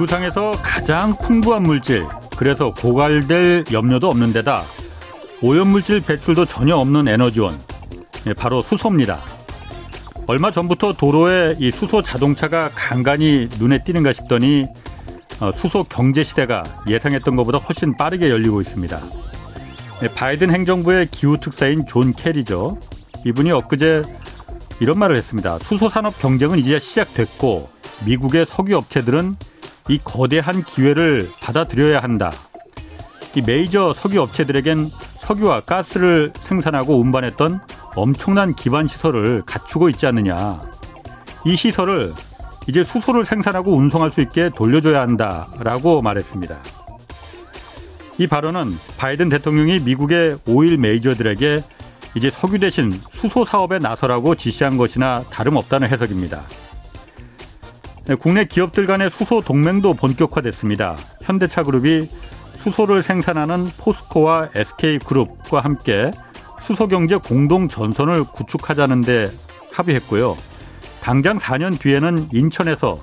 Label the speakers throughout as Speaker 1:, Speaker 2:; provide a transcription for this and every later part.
Speaker 1: 지구상에서 가장 풍부한 물질, 그래서 고갈될 염려도 없는 데다 오염물질 배출도 전혀 없는 에너지원, 예, 바로 수소입니다. 얼마 전부터 도로에 이 수소 자동차가 간간히 눈에 띄는가 싶더니 어, 수소 경제 시대가 예상했던 것보다 훨씬 빠르게 열리고 있습니다. 예, 바이든 행정부의 기후 특사인 존 케리죠. 이분이 엊그제 이런 말을 했습니다. 수소 산업 경쟁은 이제 시작됐고 미국의 석유 업체들은 이 거대한 기회를 받아들여야 한다. 이 메이저 석유 업체들에겐 석유와 가스를 생산하고 운반했던 엄청난 기반 시설을 갖추고 있지 않느냐. 이 시설을 이제 수소를 생산하고 운송할 수 있게 돌려줘야 한다라고 말했습니다. 이 발언은 바이든 대통령이 미국의 오일 메이저들에게 이제 석유 대신 수소 사업에 나서라고 지시한 것이나 다름없다는 해석입니다. 네, 국내 기업들 간의 수소 동맹도 본격화됐습니다. 현대차 그룹이 수소를 생산하는 포스코와 SK그룹과 함께 수소경제 공동 전선을 구축하자는데 합의했고요. 당장 4년 뒤에는 인천에서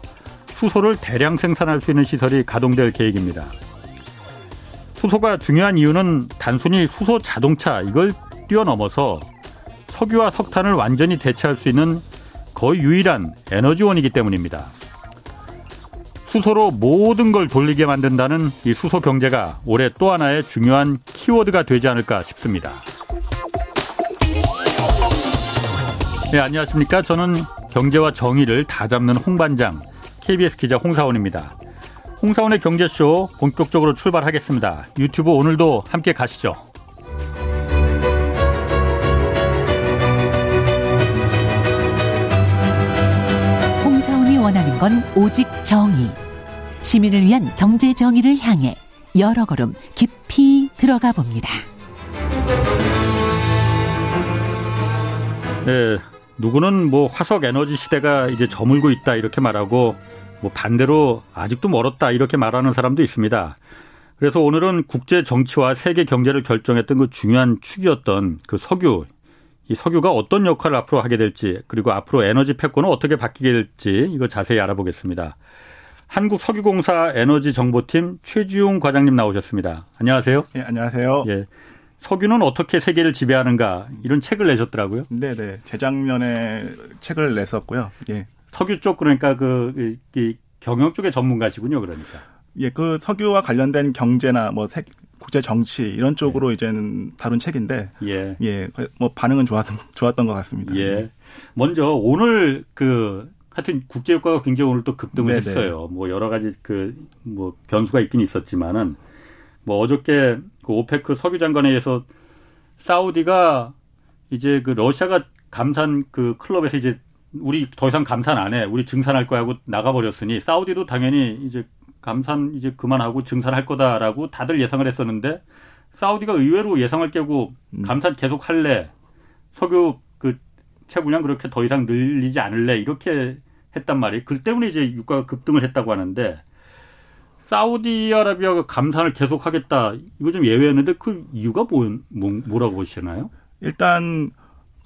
Speaker 1: 수소를 대량 생산할 수 있는 시설이 가동될 계획입니다. 수소가 중요한 이유는 단순히 수소 자동차 이걸 뛰어넘어서 석유와 석탄을 완전히 대체할 수 있는 거의 유일한 에너지원이기 때문입니다. 수소로 모든 걸 돌리게 만든다는 이 수소 경제가 올해 또 하나의 중요한 키워드가 되지 않을까 싶습니다. 네, 안녕하십니까. 저는 경제와 정의를 다 잡는 홍반장, KBS 기자 홍사원입니다. 홍사원의 경제쇼 본격적으로 출발하겠습니다. 유튜브 오늘도 함께 가시죠.
Speaker 2: 홍사원이 원하는 건 오직 정의. 시민을 위한 경제 정의를 향해 여러 걸음 깊이 들어가 봅니다.
Speaker 1: 네, 누구는 뭐 화석 에너지 시대가 이제 저물고 있다 이렇게 말하고 뭐 반대로 아직도 멀었다 이렇게 말하는 사람도 있습니다. 그래서 오늘은 국제 정치와 세계 경제를 결정했던 그 중요한 축이었던 그 석유, 이 석유가 어떤 역할을 앞으로 하게 될지 그리고 앞으로 에너지 패권은 어떻게 바뀌게 될지 이거 자세히 알아보겠습니다. 한국석유공사 에너지정보팀 최지용 과장님 나오셨습니다. 안녕하세요.
Speaker 3: 예, 안녕하세요. 예.
Speaker 1: 석유는 어떻게 세계를 지배하는가 이런 책을 내셨더라고요.
Speaker 3: 네, 네. 재작년에 책을 냈었고요. 예.
Speaker 1: 석유 쪽 그러니까 그 이, 경영 쪽의 전문가시군요, 그러니까.
Speaker 3: 예, 그 석유와 관련된 경제나 뭐 세, 국제 정치 이런 쪽으로 예. 이제는 다룬 책인데 예. 예. 뭐 반응은 좋았 좋았던 것 같습니다.
Speaker 1: 예. 먼저 오늘 그 하여튼 국제유가가 굉장히 오늘 또 급등을 네네. 했어요. 뭐 여러 가지 그 뭐 변수가 있긴 있었지만은 뭐 어저께 그 오페크 석유 장관에 의해서 사우디가 이제 그 러시아가 감산 그 클럽에서 이제 우리 더 이상 감산 안 해. 우리 증산할 거야 하고 나가버렸으니 사우디도 당연히 이제 감산 이제 그만하고 증산할 거다라고 다들 예상을 했었는데 사우디가 의외로 예상을 깨고 음. 감산 계속 할래. 석유 그 채굴량 그렇게 더 이상 늘리지 않을래. 이렇게 했단 말이에요. 그 때문에 이제 유가가 급등을 했다고 하는데 사우디아라비아가 감산을 계속하겠다. 이거 좀 예외였는데 그 이유가 뭐, 뭐 라고 보시나요?
Speaker 3: 일단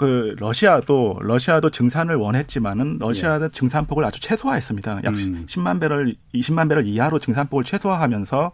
Speaker 3: 그 러시아도 러시아도 증산을 원했지만은 러시아는 예. 증산폭을 아주 최소화했습니다. 약 음. 10만 배럴 20만 배럴 이하로 증산폭을 최소화하면서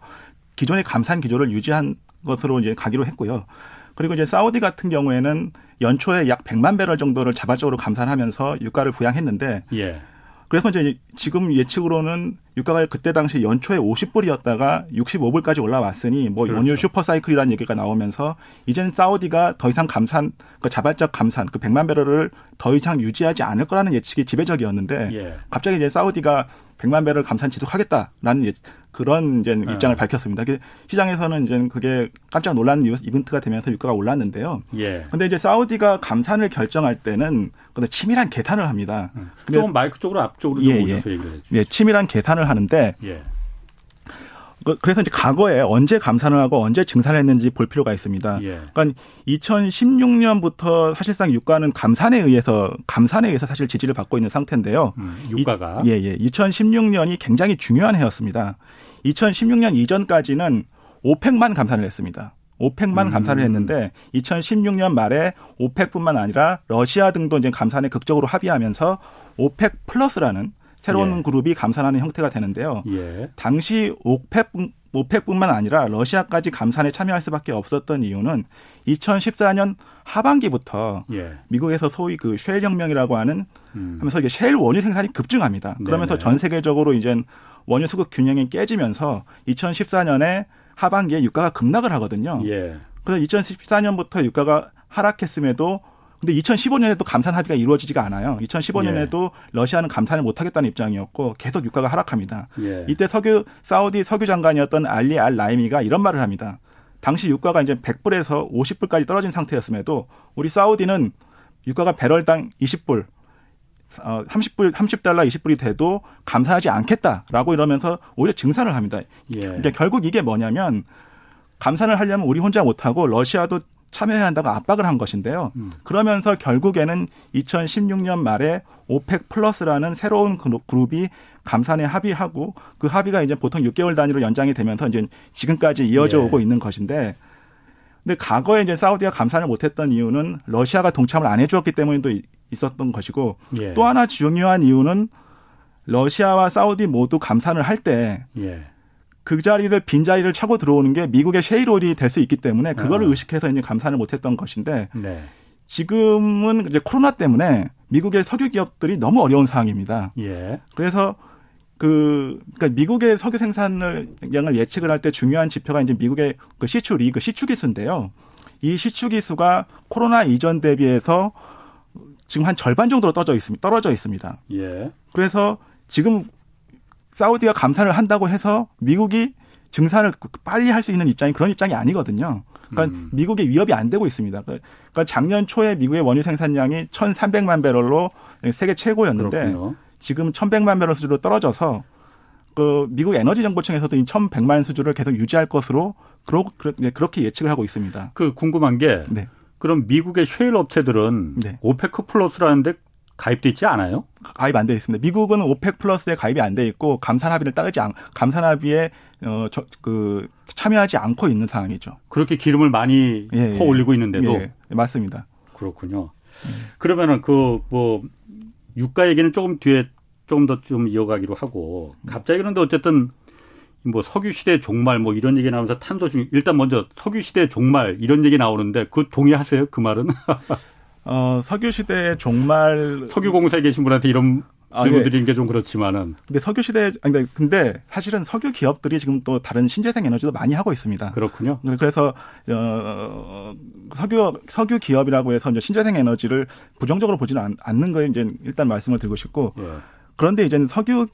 Speaker 3: 기존의 감산 기조를 유지한 것으로 이제 가기로 했고요. 그리고 이제 사우디 같은 경우에는 연초에 약 100만 배럴 정도를 자발적으로 감산하면서 유가를 부양했는데 예. 그래서 이제 지금 예측으로는 유가가 그때 당시 연초에 50불이었다가 65불까지 올라왔으니 뭐 그렇죠. 원유 슈퍼사이클이라는 얘기가 나오면서 이젠 사우디가 더 이상 감산 그 자발적 감산 그 100만 배럴을 더 이상 유지하지 않을 거라는 예측이 지배적이었는데 예. 갑자기 이제 사우디가 100만 배럴 감산 지속하겠다라는 예, 그런 이제 네. 입장을 밝혔습니다. 시장에서는 이제 그게 깜짝 놀란 이벤트가 되면서 유가가 올랐는데요. 예. 근데 이제 사우디가 감산을 결정할 때는 근데 치밀한 계산을 합니다.
Speaker 1: 음. 조금 마이크 쪽으로 앞쪽으로 좀 예, 예. 얘기를 해 주시죠.
Speaker 3: 예, 치밀한 계산을 하는데 예. 그, 그래서 이제 과거에 언제 감산을 하고 언제 증산을 했는지 볼 필요가 있습니다. 예. 그러니까 2016년부터 사실상 유가는 감산에 의해서 감산에 의해서 사실 지지를 받고 있는 상태인데요.
Speaker 1: 음, 유가가
Speaker 3: 이, 예, 예. 2016년이 굉장히 중요한 해였습니다. 2016년 이전까지는 오펙만 감산을 했습니다. 오펙만 음. 감산을 했는데 2016년 말에 오펙뿐만 아니라 러시아 등도 이제 감산에 극적으로 합의하면서 500 플러스라는 새로운
Speaker 1: 예.
Speaker 3: 그룹이 감산하는 형태가 되는데요.
Speaker 1: 예.
Speaker 3: 당시 오펙 오펙뿐만 아니라 러시아까지 감산에 참여할 수밖에 없었던 이유는 2014년 하반기부터
Speaker 1: 예.
Speaker 3: 미국에서 소위 그 셰일 혁명이라고 하는
Speaker 1: 음.
Speaker 3: 하면서 이게 셰일 원유 생산이 급증합니다. 그러면서
Speaker 1: 네네.
Speaker 3: 전 세계적으로 이제 원유 수급 균형이 깨지면서 2014년에 하반기에 유가가 급락을 하거든요.
Speaker 1: 예.
Speaker 3: 그래서 2014년부터 유가가 하락했음에도 근데 2015년에도 감산 합의가 이루어지지가 않아요. 2015년에도 러시아는 감산을 못 하겠다는 입장이었고 계속 유가가 하락합니다.
Speaker 1: 예.
Speaker 3: 이때 석유 사우디 석유 장관이었던 알리 알 라이미가 이런 말을 합니다. 당시 유가가 이제 100불에서 50불까지 떨어진 상태였음에도 우리 사우디는 유가가 배럴당 20불, 어, 30불, 30달러, 20불이 돼도 감산하지 않겠다라고 이러면서 오히려 증산을 합니다.
Speaker 1: 예.
Speaker 3: 그러니까 결국 이게 뭐냐면 감산을 하려면 우리 혼자 못하고 러시아도 참여해야 한다고 압박을 한 것인데요.
Speaker 1: 음.
Speaker 3: 그러면서 결국에는 2016년 말에 오펙 플러스라는 새로운 그룹- 그룹이 감산에 합의하고 그 합의가 이제 보통 6개월 단위로 연장이 되면서 이제 지금까지 이어져
Speaker 1: 예.
Speaker 3: 오고 있는 것인데 근데 과거에 이제 사우디가 감산을 못했던 이유는 러시아가 동참을 안 해주었기 때문에도 이- 있었던 것이고
Speaker 1: 예.
Speaker 3: 또 하나 중요한 이유는 러시아와 사우디 모두 감산을 할때
Speaker 1: 예.
Speaker 3: 그 자리를 빈 자리를 차고 들어오는 게 미국의 셰일오일이 될 수 있기 때문에 그거를
Speaker 1: 아.
Speaker 3: 의식해서 이제 감산을 못했던 것인데
Speaker 1: 네.
Speaker 3: 지금은 이제 코로나 때문에 미국의 석유 기업들이 너무 어려운 상황입니다.
Speaker 1: 예.
Speaker 3: 그래서 그 그러니까 미국의 석유 생산을 양을 예측을 할 때 중요한 지표가 이제 미국의 그 시추 리그 시추 기수인데요. 이 시추 기수가 코로나 이전 대비해서 지금 한 절반 정도로 떨어져 있습니다. 떨어져 있습니다.
Speaker 1: 예.
Speaker 3: 그래서 지금 사우디가 감산을 한다고 해서 미국이 증산을 빨리 할 수 있는 입장이 그런 입장이 아니거든요. 그러니까
Speaker 1: 음.
Speaker 3: 미국의 위협이 안 되고 있습니다. 그러니까 작년 초에 미국의 원유 생산량이 1,300만 배럴로 세계 최고였는데
Speaker 1: 그렇군요.
Speaker 3: 지금 1,100만 배럴 수준으로 떨어져서 그 미국 에너지 정보청에서도 이 1,100만 수준을 계속 유지할 것으로 네, 그렇게 예측을 하고 있습니다.
Speaker 1: 그 궁금한 게
Speaker 3: 네.
Speaker 1: 그럼 미국의 셰일 업체들은
Speaker 3: 네.
Speaker 1: 오페크 플러스라는데 가입돼 있지 않아요?
Speaker 3: 가입 안 돼 있습니다. 미국은 오펙 플러스에 가입이 안 돼 있고 감산 합의를 따르지 않 감산 합의에 어그 참여하지 않고 있는 상황이죠.
Speaker 1: 그렇게 기름을 많이
Speaker 3: 예,
Speaker 1: 퍼
Speaker 3: 예.
Speaker 1: 올리고 있는데도
Speaker 3: 예, 맞습니다.
Speaker 1: 그렇군요. 그러면은 그 뭐 유가 얘기는 조금 뒤에 조금 더 좀 이어가기로 하고 갑자기 그런데 어쨌든 뭐 석유 시대 종말 뭐 이런 얘기 나오면서 탄소 중 일단 먼저 석유 시대 종말 이런 얘기 나오는데 그 동의하세요? 그 말은
Speaker 3: 어 석유 시대의 종말
Speaker 1: 석유 공사에 계신 분한테 이런
Speaker 3: 아,
Speaker 1: 질문
Speaker 3: 예.
Speaker 1: 드리는 게 좀 그렇지만은
Speaker 3: 근데 석유 시대 아니 근데, 근데 사실은 석유 기업들이 지금 또 다른 신재생 에너지도 많이 하고 있습니다.
Speaker 1: 그렇군요.
Speaker 3: 그래서 어 석유 석유 기업이라고 해서 이제 신재생 에너지를 부정적으로 보지는 않, 않는 걸 이제 일단 말씀을 드리고 싶고
Speaker 1: 예.
Speaker 3: 그런데 이제는 석유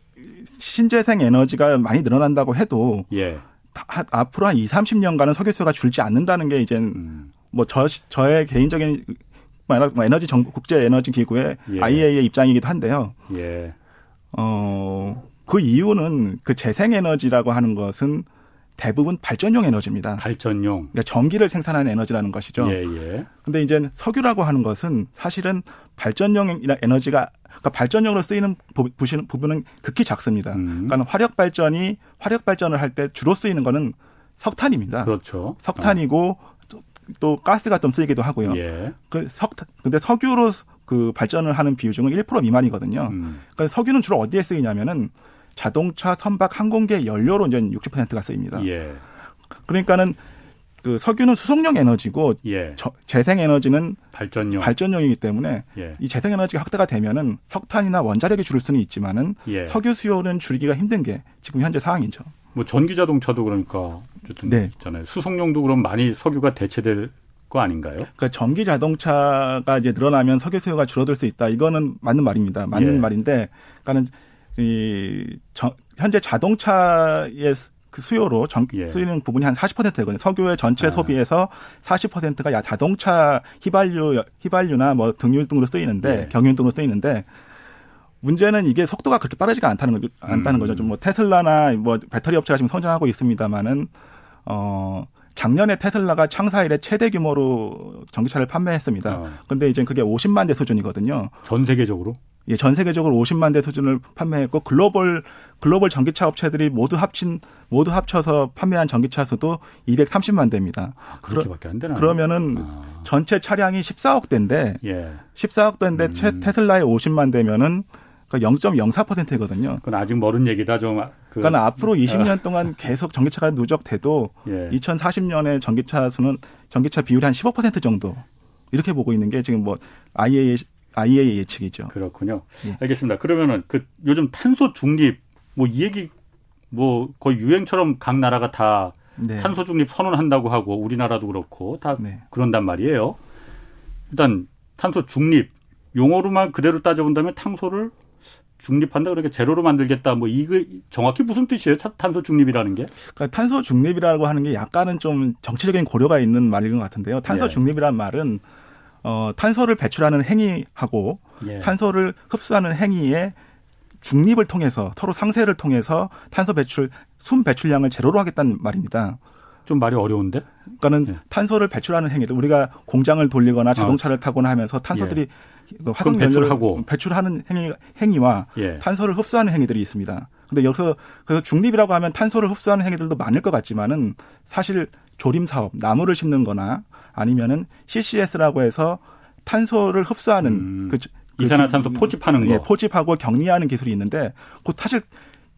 Speaker 3: 신재생 에너지가 많이 늘어난다고 해도
Speaker 1: 예.
Speaker 3: 다- 하- 앞으로 한 2, 30년간은 석유 수요가 줄지 않는다는 게 이제
Speaker 1: 음.
Speaker 3: 뭐 저 저의 개인적인 뭐 에너- 뭐 에너지 정 국제 에너지 기구의
Speaker 1: 예.
Speaker 3: IEA의 입장이기도 한데요.
Speaker 1: 예.
Speaker 3: 어, 그 이유는 그 재생 에너지라고 하는 것은 대부분 발전용 에너지입니다.
Speaker 1: 발전용.
Speaker 3: 그러니까 전기를 생산하는 에너지라는 것이죠.
Speaker 1: 예, 예.
Speaker 3: 근데 이제 석유라고 하는 것은 사실은 발전용 에너지가 그러니까 발전용으로 쓰이는 부- 부분은 극히 작습니다.
Speaker 1: 음.
Speaker 3: 그러니까 화력 발전이 화력 발전을 할 때 주로 쓰이는 거는 석탄입니다.
Speaker 1: 그렇죠.
Speaker 3: 석탄이고 또- 또 가스가 좀 쓰이기도 하고요.
Speaker 1: 어. 예.
Speaker 3: 그 석탄 근데 석유로 그 발전을 하는 비율은 1% 미만이거든요.
Speaker 1: 음.
Speaker 3: 그러니까 석유는 주로 어디에 쓰이냐면은 자동차, 선박, 항공기의 연료로 이제 60%가 쓰입니다.
Speaker 1: 예.
Speaker 3: 그러니까는 그 석유는 수송용 에너지고
Speaker 1: 예.
Speaker 3: 저- 재생 에너지는
Speaker 1: 발전용.
Speaker 3: 발전용이기 때문에
Speaker 1: 예.
Speaker 3: 이 재생 에너지가 확대가 되면은 석탄이나 원자력이 줄을 수는 있지만은
Speaker 1: 예.
Speaker 3: 석유 수요는 줄이기가 힘든 게 지금 현재 상황이죠.
Speaker 1: 뭐 전기 자동차도 그러니까 어쨌든
Speaker 3: 네.
Speaker 1: 있잖아요. 수송용도 그럼 많이 석유가 대체될 거 아닌가요?
Speaker 3: 그러니까 전기 자동차가 이제 늘어나면 석유 수요가 줄어들 수 있다. 이거는 맞는 말입니다. 맞는
Speaker 1: 예.
Speaker 3: 말인데, 그러니까는 이 저- 현재 자동차의 수- 그 수요로 전,
Speaker 1: 예.
Speaker 3: 쓰이는 부분이 한 40%거든요. 석유의 전체
Speaker 1: 아.
Speaker 3: 소비에서 40%가 야 자동차 휘발유 휘발유나 뭐 등유 등으로 쓰이는데
Speaker 1: 예.
Speaker 3: 경유 등으로 쓰이는데 문제는 이게 속도가 그렇게 빠르지가 않다는 거죠. 않다는
Speaker 1: 음.
Speaker 3: 거죠. 좀 뭐 테슬라나 뭐 배터리 업체가 지금 성장하고 있습니다만은 어 작년에 테슬라가 창사 일에 최대 규모로 전기차를 판매했습니다.
Speaker 1: 어.
Speaker 3: 근데 이제 그게 50만 대 수준이거든요.
Speaker 1: 전 세계적으로?
Speaker 3: 예, 전 세계적으로 50만 대 수준을 판매했고 글로벌 글로벌 전기차 업체들이 모두 합친 모두 합쳐서 판매한 전기차 수도 230만 대입니다.
Speaker 1: 그렇게밖에 안 되나?
Speaker 3: 그러면은
Speaker 1: 아.
Speaker 3: 전체 차량이 14억 대인데
Speaker 1: 예.
Speaker 3: 14억 대인데
Speaker 1: 음.
Speaker 3: 채- 테슬라의 50만 대면은 그러니까 0.04%거든요.
Speaker 1: 그건 아직 멀은 얘기다 좀.
Speaker 3: 그, 그러니까 앞으로 20년 동안 계속 전기차가 누적돼도 예. 2040년에 전기차 수는 전기차 비율이 한 15% 정도 이렇게 보고 있는 게 지금 뭐 IEA IEA 예측이죠.
Speaker 1: 그렇군요. 예. 알겠습니다. 그러면은 그 요즘 탄소 중립 뭐 이 얘기 뭐 거의 유행처럼 각 나라가 다 네. 탄소 중립 선언한다고 하고 우리나라도 그렇고 다 네. 그런단 말이에요. 일단 탄소 중립 용어로만 그대로 따져본다면 탄소를 중립한다 그러니까 제로로 만들겠다 뭐 이거 정확히 무슨 뜻이에요? 탄소 중립이라는 게?
Speaker 3: 그러니까 탄소 중립이라고 하는 게 약간은 좀 정치적인 고려가 있는 말인 것 같은데요. 탄소 예. 중립이란 말은 어 탄소를 배출하는 행위하고 예. 탄소를 흡수하는 행위에 중립을 통해서 서로 상쇄를 통해서 탄소 배출 순 배출량을 제로로 하겠다는 말입니다.
Speaker 1: 좀 말이 어려운데?
Speaker 3: 그러니까는 예. 탄소를 배출하는 행위들 우리가 공장을 돌리거나 아. 자동차를 아. 타거나 하면서 탄소들이 예. 그 화석 배출하고 배출하는 행위 행위 와 예. 탄소를 흡수하는 행위들이 있습니다. 근데 여기서 그래서 중립이라고 하면 탄소를 흡수하는 행위들도 많을 것 같지만은 사실 조림 사업, 나무를 심는거나 아니면은 CCS라고 해서 탄소를 흡수하는
Speaker 1: 음. 그, 그 이산화탄소 포집하는 거, 예,
Speaker 3: 포집하고 격리하는 기술이 있는데 그 사실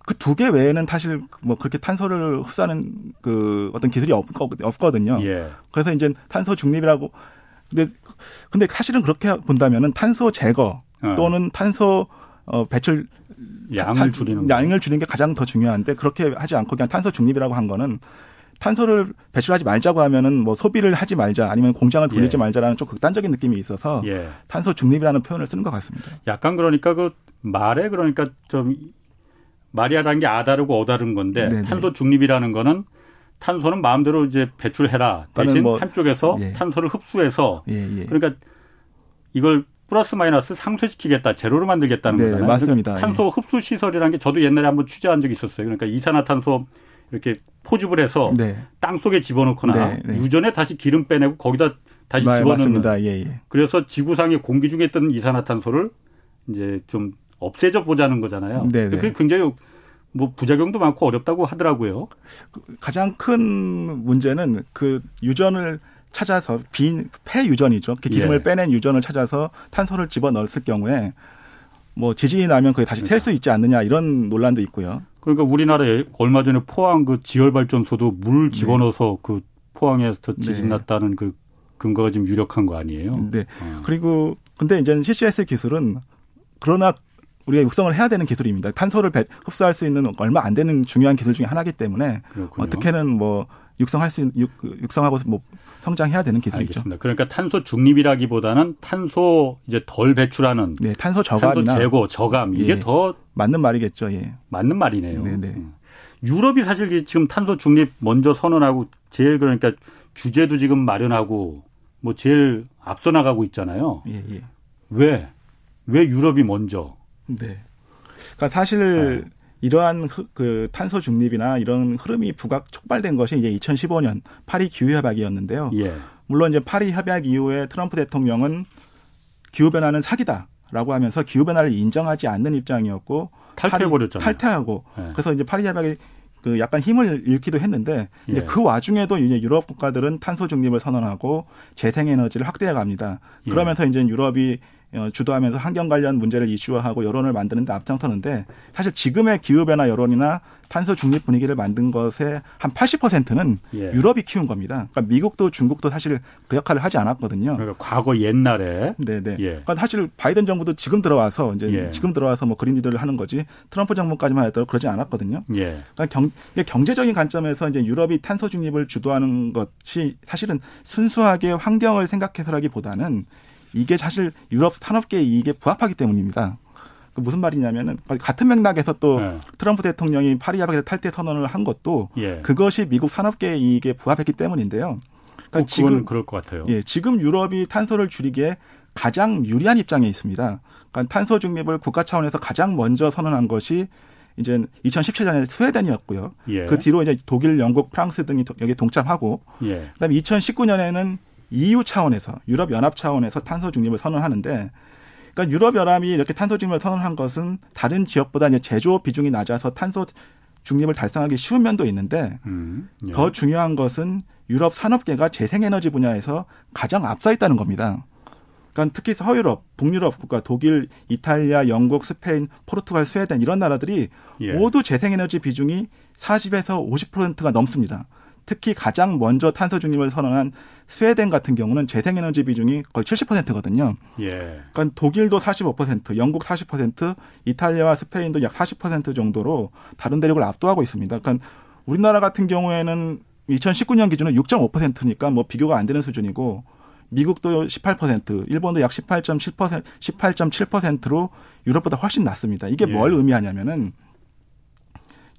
Speaker 3: 그 두 개 외에는 사실 뭐 그렇게 탄소를 흡수하는 그 어떤 기술이 없, 없거든요. 예. 그래서 이제 탄소 중립이라고 근데 근데 사실은 그렇게 본다면은 탄소 제거 어. 또는 탄소 어 배출
Speaker 1: 양을 줄이는
Speaker 3: 양을 줄이는 게 가장 더 중요한데 그렇게 하지 않고 그냥 탄소 중립이라고 한 거는 탄소를 배출하지 말자고 하면은 뭐 소비를 하지 말자 아니면 공장을 돌리지 예. 말자라는 좀 극단적인 느낌이 있어서 예. 탄소 중립이라는 표현을 쓰는 것 같습니다.
Speaker 1: 약간 그러니까 그 말에 그러니까 좀 말이라는 게 아다르고 어다른 건데 네네. 탄소 중립이라는 거는 탄소는 마음대로 이제 배출해라. 대신 뭐, 한쪽에서 예. 탄소를 흡수해서 예, 예. 그러니까 이걸 플러스 마이너스 상쇄시키겠다, 제로로 만들겠다는
Speaker 3: 네,
Speaker 1: 거잖아요.
Speaker 3: 맞습니다.
Speaker 1: 그러니까 탄소 흡수 시설이라는 게 저도 옛날에 한번 취재한 적이 있었어요. 그러니까 이산화탄소 이렇게 포집을 해서 네. 땅 속에 집어넣거나 네, 네. 유전에 다시 기름 빼내고 거기다 다시 네, 집어넣는. 예, 예. 그래서 지구상의 공기 중에 뜨는 이산화탄소를 이제 좀 없애져 보자는 거잖아요. 네, 네. 그게 굉장히 뭐 부작용도 많고 어렵다고 하더라고요.
Speaker 3: 가장 큰 문제는 그 유전을 찾아서 빈 폐 유전이죠. 그 기름을 예. 빼낸 유전을 찾아서 탄소를 집어 넣었을 경우에 뭐 지진이 나면 그게 다시 셀 수 있지 않느냐 이런 논란도 있고요.
Speaker 1: 그러니까 우리나라에 얼마 전에 포항 그 지열 발전소도 물 네. 집어넣어서 네. 그 포항에서 지진 네. 났다는 그 근거가 지금 유력한 거 아니에요?
Speaker 3: 네. 어. 그리고 근데 이제 CCS 기술은 그러나 우리가 육성을 해야 되는 기술입니다. 탄소를 배, 흡수할 수 있는 얼마 안 되는 중요한 기술 중에 하나이기 때문에 그렇군요. 어떻게는 뭐 육성할 수 육, 육성하고 뭐 성장해야 되는 기술이죠.
Speaker 1: 알겠습니다. 그러니까 탄소 중립이라기보다는 탄소 이제 덜 배출하는
Speaker 3: 네, 탄소 저감이나
Speaker 1: 탄소 제거, 저감 이게 예, 더
Speaker 3: 맞는 말이겠죠. 예.
Speaker 1: 맞는 말이네요. 네네. 네. 음. 유럽이 사실 지금 탄소 중립 먼저 선언하고 제일 그러니까 규제도 지금 마련하고 뭐 제일 앞서 나가고 있잖아요. 예, 예. 왜? 왜 유럽이 먼저?
Speaker 3: 네. 그러니까 사실 네. 이러한 그 탄소 중립이나 이런 흐름이 부각 촉발된 것이 이제 2015년 파리 기후 협약이었는데요. 예. 물론 이제 파리 협약 이후에 트럼프 대통령은 기후 변화는 사기다라고 하면서 기후 변화를 인정하지 않는 입장이었고
Speaker 1: 탈퇴해 버렸잖아요.
Speaker 3: 탈퇴하고 예. 그래서 이제 파리 협약이 그 약간 힘을 잃기도 했는데 이제 예. 그 와중에도 이제 유럽 국가들은 탄소 중립을 선언하고 재생 에너지를 확대해 갑니다. 예. 그러면서 예. 이제 유럽이 어, 주도하면서 환경 관련 문제를 이슈화하고 여론을 만드는 데 앞장서는데 사실 지금의 기후변화 여론이나 탄소 중립 분위기를 만든 것의 한 80%는 예. 유럽이 키운 겁니다. 그러니까 미국도 중국도 사실 그 역할을 하지 않았거든요.
Speaker 1: 그러니까 과거 옛날에.
Speaker 3: 네네. 예. 그러니까 사실 바이든 정부도 지금 들어와서 이제 예. 지금 들어와서 뭐 그린리더를 하는 거지 트럼프 정부까지만 해도 그러지 않았거든요. 예. 그러니까 경, 경제적인 관점에서 이제 유럽이 탄소 중립을 주도하는 것이 사실은 순수하게 환경을 생각해서라기보다는 이게 사실 유럽 산업계의 이익에 부합하기 때문입니다. 그 무슨 말이냐면은 같은 맥락에서 또 네. 트럼프 대통령이 파리 협약에서 탈퇴 선언을 한 것도 예. 그것이 미국 산업계의 이익에 부합했기 때문인데요.
Speaker 1: 그러니까 어, 지금 그럴 것 같아요.
Speaker 3: 예, 지금 유럽이 탄소를 줄이기에 가장 유리한 입장에 있습니다. 그러니까 탄소 중립을 국가 차원에서 가장 먼저 선언한 것이 이제 2017년에 스웨덴이었고요. 예. 그 뒤로 이제 독일, 영국, 프랑스 등이 여기 동참하고 예. 그다음에 2019년에는 EU 차원에서 유럽 연합 차원에서 탄소 중립을 선언하는데 그러니까 유럽 연합이 이렇게 탄소 중립을 선언한 것은 다른 지역보다 이제 제조업 비중이 낮아서 탄소 중립을 달성하기 쉬운 면도 있는데 음, 예. 더 중요한 것은 유럽 산업계가 재생에너지 분야에서 가장 앞서 있다는 겁니다. 그러니까 특히 서유럽, 북유럽 국가, 독일, 이탈리아, 영국, 스페인, 포르투갈, 스웨덴 이런 나라들이 예. 모두 재생에너지 비중이 40에서 50%가 넘습니다. 특히 가장 먼저 탄소 중립을 선언한 스웨덴 같은 경우는 재생에너지 비중이 거의 70%거든요. 예. 그러니까 독일도 45%, 영국 40%, 이탈리아와 스페인도 약 40% 정도로 다른 대륙을 압도하고 있습니다. 그러니까 우리나라 같은 경우에는 2019년 기준은 6.5%니까 뭐 비교가 안 되는 수준이고 미국도 18%, 일본도 약 18.7%, 18.7%로 유럽보다 훨씬 낮습니다. 이게 예. 뭘 의미하냐면은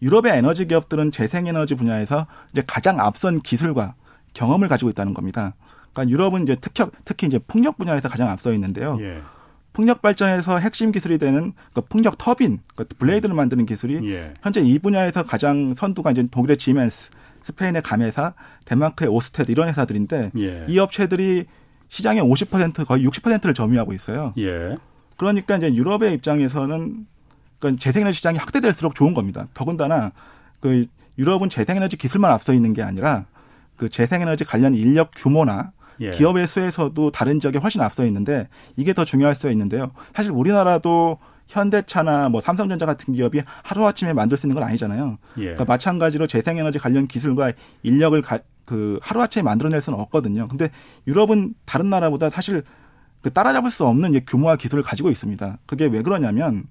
Speaker 3: 유럽의 에너지 기업들은 재생에너지 분야에서 이제 가장 앞선 기술과 경험을 가지고 있다는 겁니다. 그러니까 유럽은 이제 특히 특히 이제 풍력 분야에서 가장 앞서 있는데요. 예. 풍력 발전에서 핵심 기술이 되는 그 풍력 터빈, 그 블레이드를 만드는 기술이 예. 현재 이 분야에서 가장 선두가 이제 독일의 지멘스, 스페인의 Gamesa, 덴마크의 Ørsted 이런 회사들인데 예. 이 업체들이 시장의 50% 거의 60%를 점유하고 있어요. 예. 그러니까 이제 유럽의 입장에서는 그러니까 재생에너지 시장이 확대될수록 좋은 겁니다. 더군다나 그 유럽은 재생에너지 기술만 앞서 있는 게 아니라 그 재생에너지 관련 인력 규모나 예. 기업의 수에서도 다른 지역에 훨씬 앞서 있는데 이게 더 중요할 수 있는데요. 사실 우리나라도 현대차나 뭐 삼성전자 같은 기업이 하루아침에 만들 수 있는 건 아니잖아요. 예. 그러니까 마찬가지로 재생에너지 관련 기술과 인력을 가, 그 하루아침에 만들어낼 수는 없거든요. 근데 유럽은 다른 나라보다 사실 그 따라잡을 수 없는 규모와 기술을 가지고 있습니다. 그게 왜 그러냐면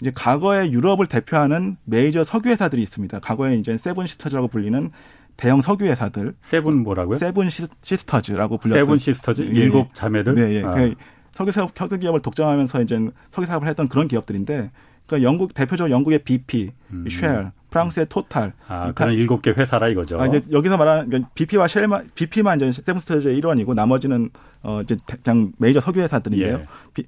Speaker 3: 이제 과거에 유럽을 대표하는 메이저 석유 회사들이 있습니다. 과거에 이제 Seven Sisters라고 불리는 대형 석유 회사들.
Speaker 1: Seven 뭐라고요?
Speaker 3: Seven Sisters라고 불렸던.
Speaker 1: Seven Sisters 예, 일곱 자매들.
Speaker 3: 네, 예. 아. 그 석유 사업 석유 기업을 독점하면서 이제 석유 사업을 했던 그런 기업들인데 그러니까 영국 대표적으로 영국의 BP, 음. Shell, 프랑스의 Total.
Speaker 1: 아, 그런 일곱 개 회사라 이거죠.
Speaker 3: 아, 이제 여기서 말하는 그러니까 BP와 쉘만 BP만 이제 Seven Sisters의 일원이고 나머지는 어 이제 그냥 메이저 석유 회사들인데요. 예.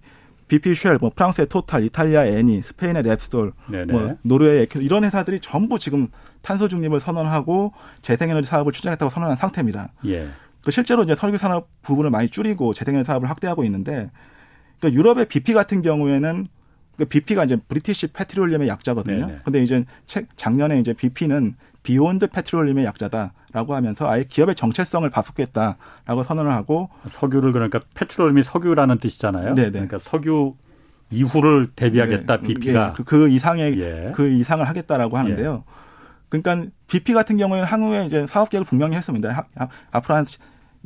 Speaker 3: 비, BP Shell, 뭐 프랑스의 Total, 이탈리아 Eni, 스페인의 Repsol, 뭐 노르웨이의 이런 회사들이 전부 지금 탄소 중립을 선언하고 재생에너지 사업을 추진하겠다고 선언한 상태입니다. 예. 그 실제로 이제 석유 산업 부분을 많이 줄이고 재생에너지 사업을 확대하고 있는데 그러니까 유럽의 BP 같은 경우에는 그 BP가 이제 British Petroleum의 약자거든요. 네네. 근데 이제 작년에 이제 BP는 Beyond Petroleum의 약자다 라고 하면서 아예 기업의 정체성을 바꾸겠다라고 선언을 하고
Speaker 1: 석유를 그러니까 petroleum이 석유라는 뜻이잖아요. 네네. 그러니까 석유 이후를 대비하겠다 네. BP가
Speaker 3: 예. 그, 그, 이상의 예. 그 이상을 하겠다라고 하는데요. 예. 그러니까 BP 같은 경우에는 향후에 이제 사업 계획을 분명히 했습니다. 앞으로 한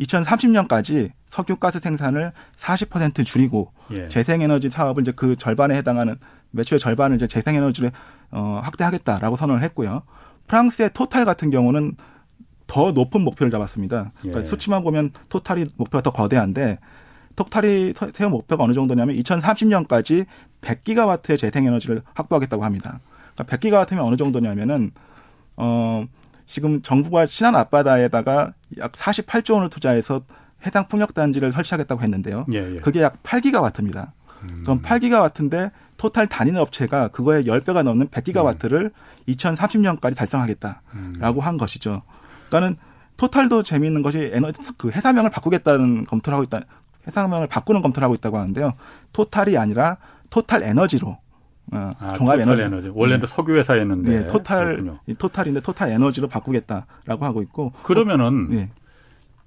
Speaker 3: 2030년까지 석유가스 생산을 40% 줄이고 예. 재생에너지 사업을 이제 그 절반에 해당하는 매출의 절반을 이제 재생에너지를 어, 확대하겠다라고 선언을 했고요. 프랑스의 토탈 같은 경우는 더 높은 목표를 잡았습니다. 그러니까 예. 수치만 보면 토탈이 목표가 더 거대한데 토탈이 세운 목표가 어느 정도냐면 2030년까지 100기가와트의 재생에너지를 확보하겠다고 합니다. 그러니까 100기가와트면 어느 정도냐면은 어 지금 정부가 신안 앞바다에다가 약 48조 원을 투자해서 해당 풍력 단지를 설치하겠다고 했는데요. 예, 예. 그게 약 8기가와트입니다. 음. 그럼 8기가와트인데 토탈 단위는 업체가 그거의 10배가 넘는 100기가와트를 음. 2030년까지 달성하겠다라고 음. 한 것이죠. 그러니까는 토탈도 재미있는 것이 에너지 그 회사명을 바꾸겠다는 검토를 하고 있다. 회사명을 바꾸는 검토를 하고 있다고 하는데요. 토탈이 아니라 토탈 에너지로
Speaker 1: 어, 아, 종합 에너지. 에너지. 원래는 네. 석유 회사였는데.
Speaker 3: 네, 토탈 그렇군요. 토탈인데 토탈 에너지로 바꾸겠다라고 하고 있고.
Speaker 1: 그러면은 네.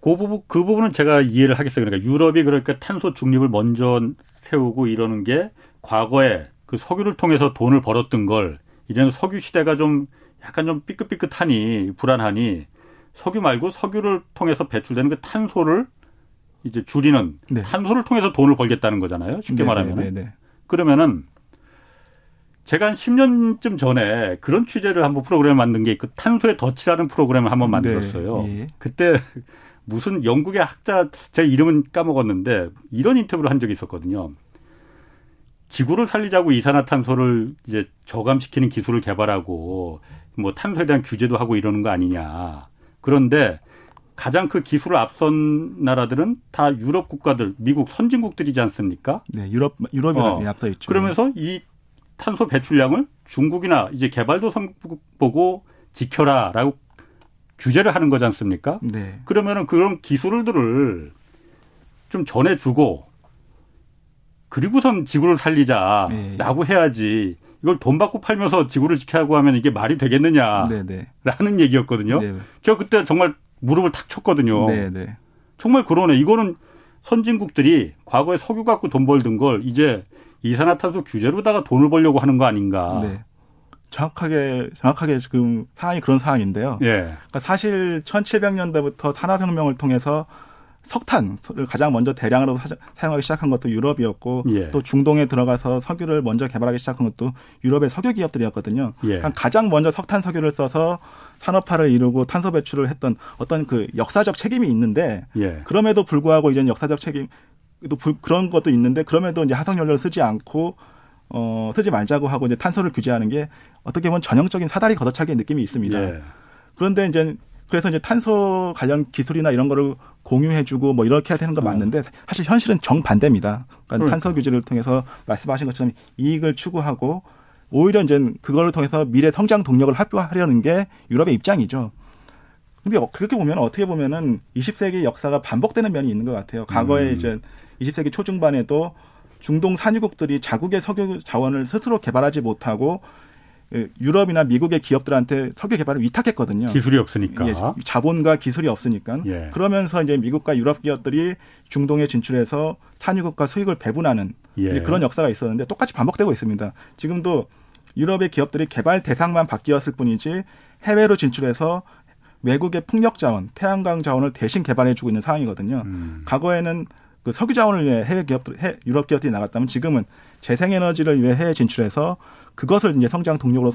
Speaker 1: 그 부분 그 부분은 제가 이해를 하겠어요. 그러니까 유럽이 그러니까 탄소 중립을 먼저 세우고 이러는 게 과거에 그 석유를 통해서 돈을 벌었던 걸 이제는 석유 시대가 좀 약간 좀 삐끗삐끗하니 불안하니 석유 말고 석유를 통해서 배출되는 그 탄소를 이제 줄이는 네. 탄소를 통해서 돈을 벌겠다는 거잖아요. 쉽게 네, 말하면. 네, 네, 그러면은 제가 한 10년쯤 전에 그런 취재를 한번 프로그램을 만든 게 있고 탄소의 덫이라는 프로그램을 한번 만들었어요. 네, 예. 그때 무슨 영국의 학자 제 이름은 까먹었는데 이런 인터뷰를 한 적이 있었거든요. 지구를 살리자고 이산화탄소를 이제 저감시키는 기술을 개발하고 뭐 탄소에 대한 규제도 하고 이러는 거 아니냐. 그런데 가장 그 기술을 앞선 나라들은 다 유럽 국가들, 미국 선진국들이지 않습니까?
Speaker 3: 네, 유럽 유럽이 어, 앞서 있죠.
Speaker 1: 그러면서 이 탄소 배출량을 중국이나 이제 개발도상국 보고 지켜라라고 규제를 하는 거지 않습니까? 네. 그러면은 그런 기술들을 좀 전해주고 그리고선 지구를 살리자라고 네. 해야지 이걸 돈 받고 팔면서 지구를 지켜야고 하면 이게 말이 되겠느냐라는 네, 네. 얘기였거든요. 네. 저 그때 정말 무릎을 탁 쳤거든요. 네, 네. 정말 그러네. 이거는 선진국들이 과거에 석유 갖고 돈 벌던 걸 이제 이산화탄소 규제로다가 돈을 벌려고 하는 거 아닌가. 네.
Speaker 3: 정확하게 정확하게 지금 상황이 그런 상황인데요. 예. 그러니까 사실 1700년대부터 산업혁명을 통해서 석탄을 가장 먼저 대량으로 사용하기 시작한 것도 유럽이었고 예. 또 중동에 들어가서 석유를 먼저 개발하기 시작한 것도 유럽의 석유 기업들이었거든요. 예. 그러니까 가장 먼저 석탄 석유를 써서 산업화를 이루고 탄소 배출을 했던 어떤 그 역사적 책임이 있는데 예. 그럼에도 불구하고 이제 역사적 책임 또 그런 것도 있는데 그럼에도 이제 화석 연료를 쓰지 않고 어 쓰지 말자고 하고 이제 탄소를 규제하는 게 어떻게 보면 전형적인 사다리 걷어차기의 느낌이 있습니다. 예. 그런데 이제 그래서 이제 탄소 관련 기술이나 이런 거를 공유해주고 뭐 이렇게 해야 되는 건 어. 맞는데 사실 현실은 정반대입니다. 그러니까, 그러니까. 탄소 규제를 통해서 말씀하신 것처럼 이익을 추구하고 오히려 이제 그걸 통해서 미래 성장 동력을 확보하려는 게 유럽의 입장이죠. 근데 어, 그렇게 보면 어떻게 보면은 20세기 역사가 반복되는 면이 있는 것 같아요. 과거에 음. 이제 20세기 초중반에도 중동 산유국들이 자국의 석유 자원을 스스로 개발하지 못하고 예, 유럽이나 미국의 기업들한테 석유 개발을 위탁했거든요.
Speaker 1: 기술이 없으니까. 예,
Speaker 3: 자본과 기술이 없으니까. 예. 그러면서 이제 미국과 유럽 기업들이 중동에 진출해서 산유국과 수익을 배분하는 예. 그런 역사가 있었는데 똑같이 반복되고 있습니다. 지금도 유럽의 기업들이 개발 대상만 바뀌었을 뿐이지 해외로 진출해서 외국의 풍력 자원, 태양광 자원을 대신 개발해주고 있는 상황이거든요. 음. 과거에는 그 석유 자원을 위해 해외 기업들, 해, 유럽 기업들이 나갔다면 지금은 재생에너지를 위해 해외 진출해서 그것을 이제 성장 동력으로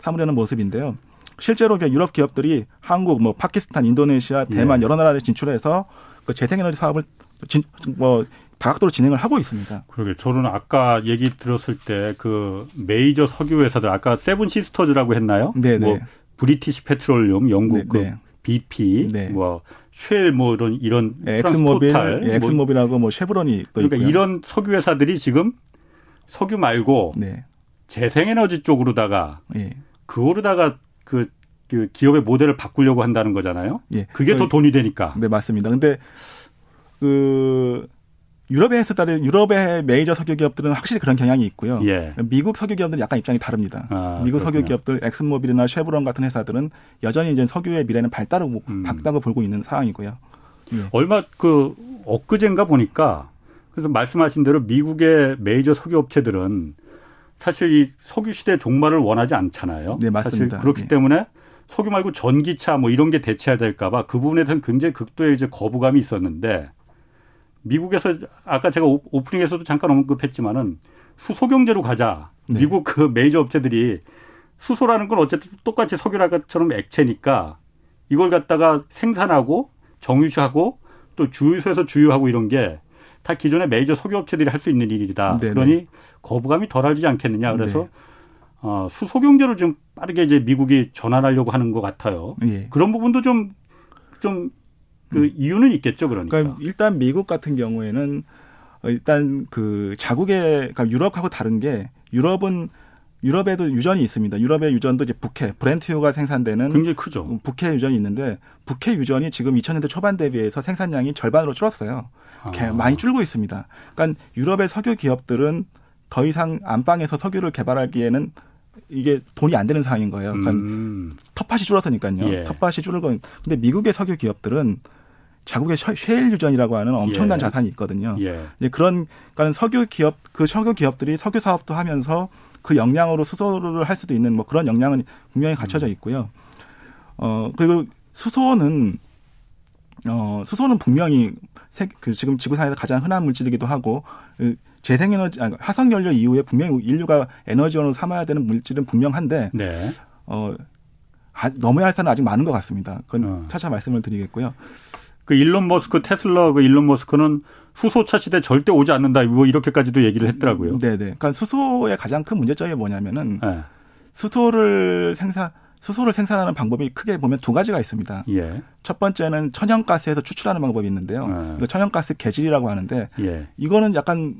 Speaker 3: 삼으려는 모습인데요. 실제로 유럽 기업들이 한국, 뭐 파키스탄, 인도네시아, 대만 예. 여러 나라에 진출해서 그 재생에너지 사업을 진, 뭐 다각도로 진행을 하고 있습니다.
Speaker 1: 그러게 저는 아까 얘기 들었을 때 그 메이저 석유 회사들 아까 Seven Sisters라고 했나요? 네, 뭐 British Petroleum 영국 네, 그 네. BP 네. 뭐 Shell 뭐 이런 이런
Speaker 3: 네, ExxonMobil, 예, ExxonMobil하고 뭐 Chevron이 또
Speaker 1: 그러니까 있고요. 이런 석유 회사들이 지금 석유 말고 네. 재생에너지 쪽으로다가 예. 그거로다가 그, 그 기업의 모델을 바꾸려고 한다는 거잖아요. 예. 그게 그, 더 돈이 되니까.
Speaker 3: 네 맞습니다. 근데 그 유럽에서 따른 유럽의 메이저 석유 기업들은 확실히 그런 경향이 있고요. 예. 미국 석유 기업들은 약간 입장이 다릅니다. 아, 미국 그렇구나. 석유 기업들 ExxonMobil이나 Chevron 같은 회사들은 여전히 이제 석유의 미래는 밝다고 음. 밝다고 보고 있는 상황이고요.
Speaker 1: 예. 얼마 그 엊그젠가 보니까 그래서 말씀하신 대로 미국의 메이저 석유 업체들은 사실 이 석유 시대 종말을 원하지 않잖아요. 네, 맞습니다. 사실 그렇기 네. 때문에 석유 말고 전기차 뭐 이런 게 대체해야 될까봐 그 부분에 대해서는 굉장히 극도의 이제 거부감이 있었는데 미국에서 아까 제가 오프닝에서도 잠깐 언급했지만은 수소 경제로 가자. 네. 미국 그 메이저 업체들이 수소라는 건 어쨌든 똑같이 석유라처럼 액체니까 이걸 갖다가 생산하고 정유시하고 또 주유소에서 주유하고 이런 게 다 기존의 메이저 석유 업체들이 할 수 있는 일이다. 네네. 그러니 거부감이 덜하지 않겠느냐. 그래서 네. 어, 수소 경제로 좀 빠르게 이제 미국이 전환하려고 하는 것 같아요. 예. 그런 부분도 좀좀 그 음. 이유는 있겠죠. 그러니까. 그러니까
Speaker 3: 일단 미국 같은 경우에는 일단 그 자국의 그러니까 유럽하고 다른 게 유럽은 유럽에도 유전이 있습니다. 유럽의 유전도 이제 북해, 브렌트유가 생산되는
Speaker 1: 굉장히 크죠.
Speaker 3: 북해 유전이 있는데 북해 유전이 지금 2000년대 초반 대비해서 생산량이 절반으로 줄었어요. 아. 많이 줄고 있습니다. 그러니까 유럽의 석유 기업들은 더 이상 안방에서 석유를 개발하기에는 이게 돈이 안 되는 상황인 거예요. 그러니까 음. 텃밭이 줄었으니까요. 예. 텃밭이 줄을 건. 근데 미국의 석유 기업들은 자국의 쉐일 유전이라고 하는 엄청난 예. 자산이 있거든요. 예. 이제 그런 그러니까 석유 기업 그 석유 기업들이 석유 사업도 하면서 그 역량으로 수소를 할 수도 있는 뭐 그런 역량은 분명히 갖춰져 있고요. 어 그리고 수소는 어 수소는 분명히 세, 그 지금 지구상에서 가장 흔한 물질이기도 하고 그 재생에너지 아니, 화석연료 이후에 분명히 인류가 에너지원으로 삼아야 되는 물질은 분명한데 네. 어 아, 넘어야 할 산은 아직 많은 것 같습니다. 그건 어. 차차 말씀을 드리겠고요.
Speaker 1: 그 일론 머스크 테슬라 그 일론 머스크는 수소차 시대 절대 오지 않는다 뭐 이렇게까지도 얘기를 했더라고요.
Speaker 3: 네네. 그러니까 수소의 가장 큰 문제점이 뭐냐면은 네. 수소를 생산 수소를 생산하는 방법이 크게 보면 두 가지가 있습니다. 예. 첫 번째는 천연가스에서 추출하는 방법이 있는데요. 예. 천연가스 개질이라고 하는데 예. 이거는 약간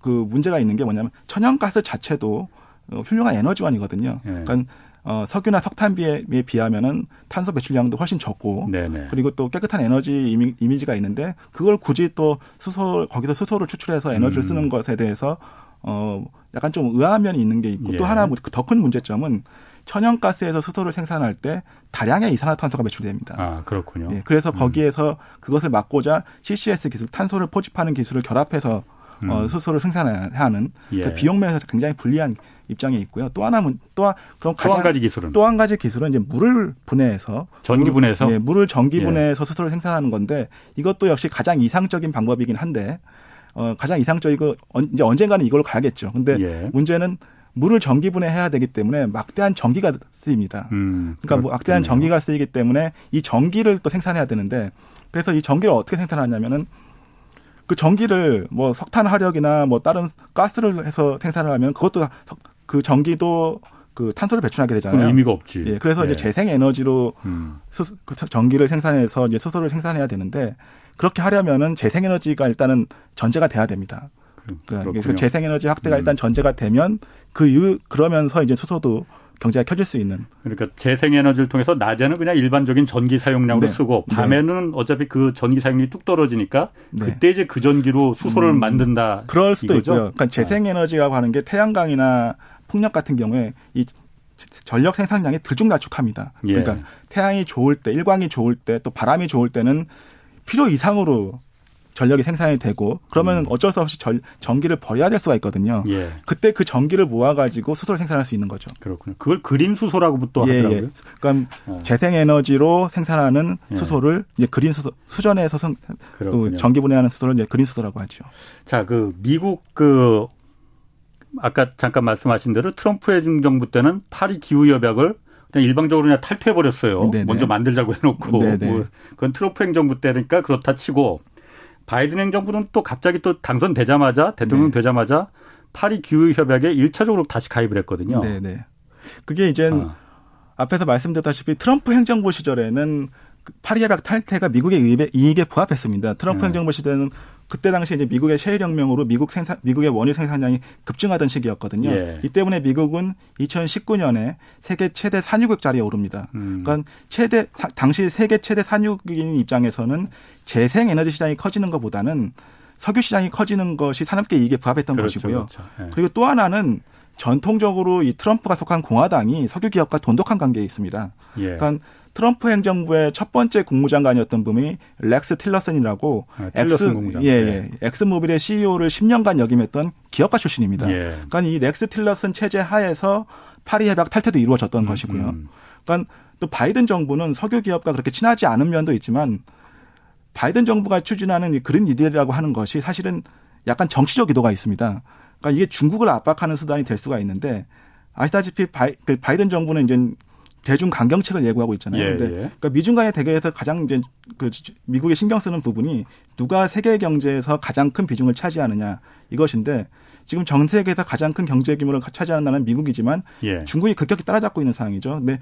Speaker 3: 그 문제가 있는 게 뭐냐면 천연가스 자체도 어, 훌륭한 에너지원이거든요. 예. 그러니까 어, 석유나 석탄비에 비하면은 탄소 배출량도 훨씬 적고 네네. 그리고 또 깨끗한 에너지 이미, 이미지가 있는데 그걸 굳이 또 수소 거기서 수소를 추출해서 에너지를 음. 쓰는 것에 대해서 어 약간 좀 의아한 면이 있는 게 있고 예. 또 하나 더 큰 문제점은 천연가스에서 수소를 생산할 때 다량의 이산화탄소가 배출됩니다.
Speaker 1: 아 그렇군요.
Speaker 3: 예, 그래서 음. 거기에서 그것을 막고자 CCS 기술, 탄소를 포집하는 기술을 결합해서 어, 음. 어, 수소를 생산해야 하는 예. 그 비용 면에서 굉장히 불리한 입장에 있고요. 또 하나는 또 그럼
Speaker 1: 가장 한 가지 기술은
Speaker 3: 또 한 가지 기술은 이제 물을 분해해서
Speaker 1: 전기 분해해서
Speaker 3: 물, 예, 물을 전기 예. 분해해서 예. 수소를 생산하는 건데 이것도 역시 가장 이상적인 방법이긴 한데 어 가장 이상적이고 이제 언젠가는 이걸로 가야겠죠. 근데 예. 문제는 물을 전기 분해해야 되기 때문에 막대한 전기가 쓰입니다. 음, 그러니까 뭐 막대한 전기가 쓰이기 때문에 이 전기를 또 생산해야 되는데 그래서 이 전기를 어떻게 생산하냐면은 그 전기를 뭐 석탄 화력이나 뭐 다른 가스를 해서 생산을 하면 그것도 그 전기도 그 탄소를 배출하게 되잖아요.
Speaker 1: 의미가 없지.
Speaker 3: 예, 그래서 네. 이제 재생 에너지로 음. 수, 그 전기를 생산해서 이제 수소를 생산해야 되는데 그렇게 하려면은 재생 에너지가 일단은 전제가 돼야 됩니다. 그러니까 그 재생 에너지 확대가 음. 일단 전제가 되면 그 이후 그러면서 이제 수소도 경제가 켜질 수 있는.
Speaker 1: 그러니까 재생에너지를 통해서 낮에는 그냥 일반적인 전기 사용량으로 네. 쓰고 네. 밤에는 네. 어차피 그 전기 사용량이 뚝 떨어지니까 네. 그때 이제 그 전기로 수소를 음, 만든다.
Speaker 3: 그럴 수도 이거죠? 있고요. 그러니까 재생에너지라고 하는 게 태양광이나 풍력 같은 경우에 이 전력 생산량이 들쭉날쭉합니다. 예. 그러니까 태양이 좋을 때, 일광이 좋을 때, 또 바람이 좋을 때는 필요 이상으로 전력이 생산이 되고 그러면 음. 어쩔 수 없이 전, 전기를 버려야 될 수가 있거든요. 예. 그때 그 전기를 모아가지고 수소를 생산할 수 있는 거죠.
Speaker 1: 그렇군요. 그걸 그린 수소라고부터 예, 하더라고요. 예.
Speaker 3: 그러니까 어. 재생에너지로 생산하는 예. 수소를 이제 그린 수소 수전에서 성, 그 전기 분해하는 수소를 이제 그린 수소라고 하죠.
Speaker 1: 자, 그 미국 그 아까 잠깐 말씀하신 대로 트럼프 행정부 때는 파리 기후 협약을 그냥 일방적으로 그냥 탈퇴해 버렸어요. 먼저 만들자고 해놓고 뭐 그건 트럼프 행정부 때니까 그렇다 치고 바이든 행정부는 또 갑자기 또 당선되자마자 대통령 네. 되자마자 파리 기후 협약에 1차적으로 다시 가입을 했거든요.
Speaker 3: 네, 네. 그게 이제 어. 앞에서 말씀드렸다시피 트럼프 행정부 시절에는 그 파리 협약 탈퇴가 미국의 이익에 부합했습니다. 트럼프 네. 행정부 시대는 그때 당시 이제 미국의 셰일 혁명으로 미국 생산 미국의 원유 생산량이 급증하던 시기였거든요. 예. 이 때문에 미국은 2019년에 세계 최대 산유국 자리에 오릅니다. 음. 그러니까 최대 당시 세계 최대 산유국인 입장에서는 재생 에너지 시장이 커지는 것보다는 석유 시장이 커지는 것이 산업계 이익에 부합했던 그렇죠, 것이고요. 그렇죠. 예. 그리고 또 하나는 전통적으로 이 트럼프가 속한 공화당이 석유 기업과 돈독한 관계에 있습니다. 예. 그러니까 트럼프 행정부의 첫 번째 국무장관이었던 분이 렉스 틸러슨이라고
Speaker 1: 아, 엑손
Speaker 3: 예, 예. 엑손모빌의 CEO를 10년간 역임했던 기업가 출신입니다. 예. 그러니까 이 렉스 틸러슨 체제 하에서 파리 협약 탈퇴도 이루어졌던 음, 것이고요. 음. 그러니까 또 바이든 정부는 석유 기업과 그렇게 친하지 않은 면도 있지만 바이든 정부가 추진하는 이 그린 뉴딜이라고 하는 것이 사실은 약간 정치적 의도가 있습니다. 그러니까 이게 중국을 압박하는 수단이 될 수가 있는데 아시다시피 바이, 그 바이든 정부는 이제 대중 강경책을 예고하고 있잖아요. 예, 근데 예. 그러니까 미중 간의 대결에서 가장 이제 그 미국에 신경 쓰는 부분이 누가 세계 경제에서 가장 큰 비중을 차지하느냐 이것인데 지금 전 세계에서 가장 큰 경제 규모를 차지하는 나라는 미국이지만 예. 중국이 급격히 따라잡고 있는 상황이죠. 근데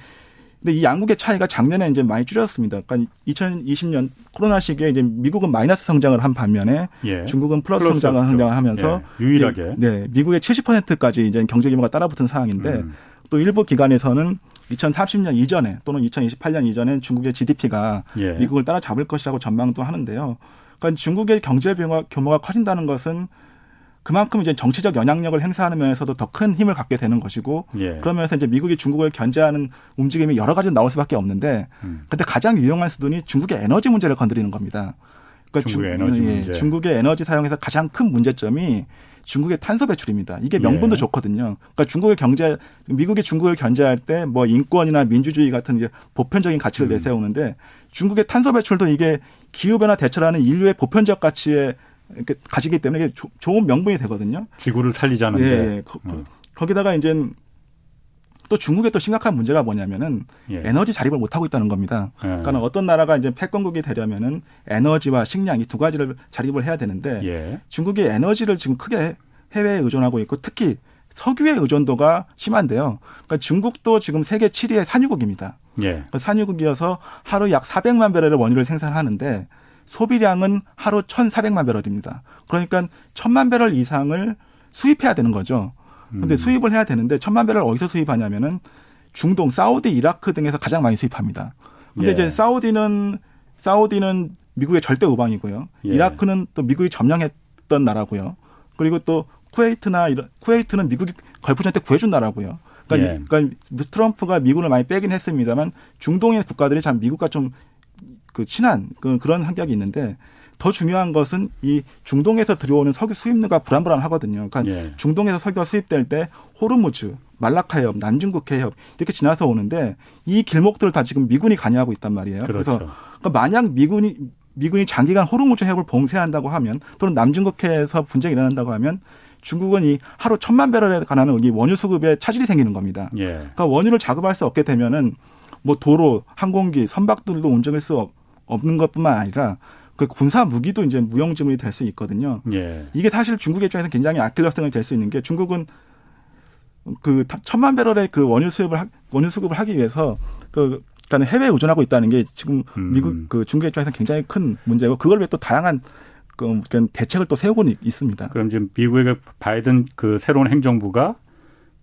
Speaker 3: 근데 이 양국의 차이가 작년에 이제 많이 줄였습니다. 그러니까 2020년 코로나 시기에 이제 미국은 마이너스 성장을 한 반면에 예. 중국은 플러스, 플러스 성장을 성장을 하면서
Speaker 1: 예. 유일하게
Speaker 3: 네 미국의 70%까지 이제 경제 규모가 따라붙은 상황인데 음. 또 일부 기관에서는 2030년 이전에 또는 2028년 이전에 중국의 GDP가 예. 미국을 따라잡을 것이라고 전망도 하는데요. 그러니까 중국의 경제 규모가 커진다는 것은 그만큼 이제 정치적 영향력을 행사하는 면에서도 더 큰 힘을 갖게 되는 것이고 예. 그러면서 이제 미국이 중국을 견제하는 움직임이 여러 가지 나올 수밖에 없는데 음. 근데 가장 유용한 수단이 중국의 에너지 문제를 건드리는 겁니다.
Speaker 1: 그러니까 중국의 중, 에너지 예, 문제.
Speaker 3: 중국의 에너지 사용에서 가장 큰 문제점이 중국의 탄소 배출입니다. 이게 명분도 예. 좋거든요. 그러니까 중국의 경제, 미국이 중국을 견제할 때 뭐 인권이나 민주주의 같은 이제 보편적인 가치를 음. 내세우는데 중국의 탄소 배출도 이게 기후변화 대처라는 인류의 보편적 가치에 이렇게 가지기 때문에 이게 조, 좋은 명분이 되거든요.
Speaker 1: 지구를 살리자는데. 예, 예.
Speaker 3: 음. 거기다가 이제 또 중국의 또 심각한 문제가 뭐냐면은 예. 에너지 자립을 못 하고 있다는 겁니다. 예. 그러니까 어떤 나라가 이제 패권국이 되려면은 에너지와 식량 이 두 가지를 자립을 해야 되는데 예. 중국이 에너지를 지금 크게 해외에 의존하고 있고 특히 석유의 의존도가 심한데요. 그러니까 중국도 지금 세계 7위의 산유국입니다. 예. 그러니까 산유국이어서 하루 약 400만 배럴의 원유를 생산하는데 소비량은 하루 1,400만 배럴입니다. 그러니까 1,000만 배럴 이상을 수입해야 되는 거죠. 근데 음. 수입을 해야 되는데 천만 배럴 어디서 수입하냐면은 중동, 사우디, 이라크 등에서 가장 많이 수입합니다. 근데 예. 이제 사우디는 사우디는 미국의 절대 우방이고요. 예. 이라크는 또 미국이 점령했던 나라고요. 그리고 또 쿠웨이트나 이런 쿠웨이트는 미국이 걸프전 때 구해준 나라고요. 그러니까, 예. 그러니까 트럼프가 미군을 많이 빼긴 했습니다만 중동의 국가들이 참 미국과 좀 그 친한 그 그런 성격이 있는데 더 중요한 것은 이 중동에서 들어오는 석유 수입료가 불안불안하거든요. 그러니까 예. 중동에서 석유가 수입될 때 호르무즈, 말라카 해협, 남중국 해협 이렇게 지나서 오는데 이 길목들을 다 지금 미군이 관여하고 있단 말이에요. 그렇죠. 그래서 그러니까 만약 미군이 미군이 장기간 호르무즈 해협을 봉쇄한다고 하면 또는 남중국해에서 분쟁이 일어난다고 하면 중국은 이 하루 천만 배럴에 관한 이 원유 수급에 차질이 생기는 겁니다. 예. 그러니까 원유를 자급할 수 없게 되면은 뭐 도로, 항공기, 선박들도 운전할 수 없 는 것뿐만 아니라 그 군사 무기도 이제 무용지물이 될 수 있거든요. 예. 이게 사실 중국 입장에서 굉장히 아킬러스건이 될 수 있는 게 중국은 그 천만 배럴의 그 원유 수입을 원유 수급을 하기 위해서 그 그러니까 해외에 의존하고 있다는 게 지금 음. 미국 그 중국 입장에서 굉장히 큰 문제고 그걸 위해 또 다양한 그 대책을 또 세우고 있습니다.
Speaker 1: 그럼 지금 미국의 그 바이든 그 새로운 행정부가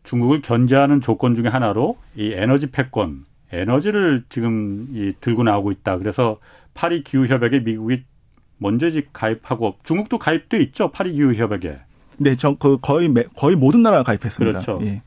Speaker 1: 중국을 견제하는 조건 중에 하나로 이 에너지 패권, 에너지를 지금 이 들고 나오고 있다. 그래서 파리 기후 협약에 미국이 먼저 가입하고 중국도 가입돼 있죠. 파리 기후 협약에.
Speaker 3: 네, 저그 거의 거의 모든 나라가 가입했습니다.
Speaker 1: 그렇죠. 예.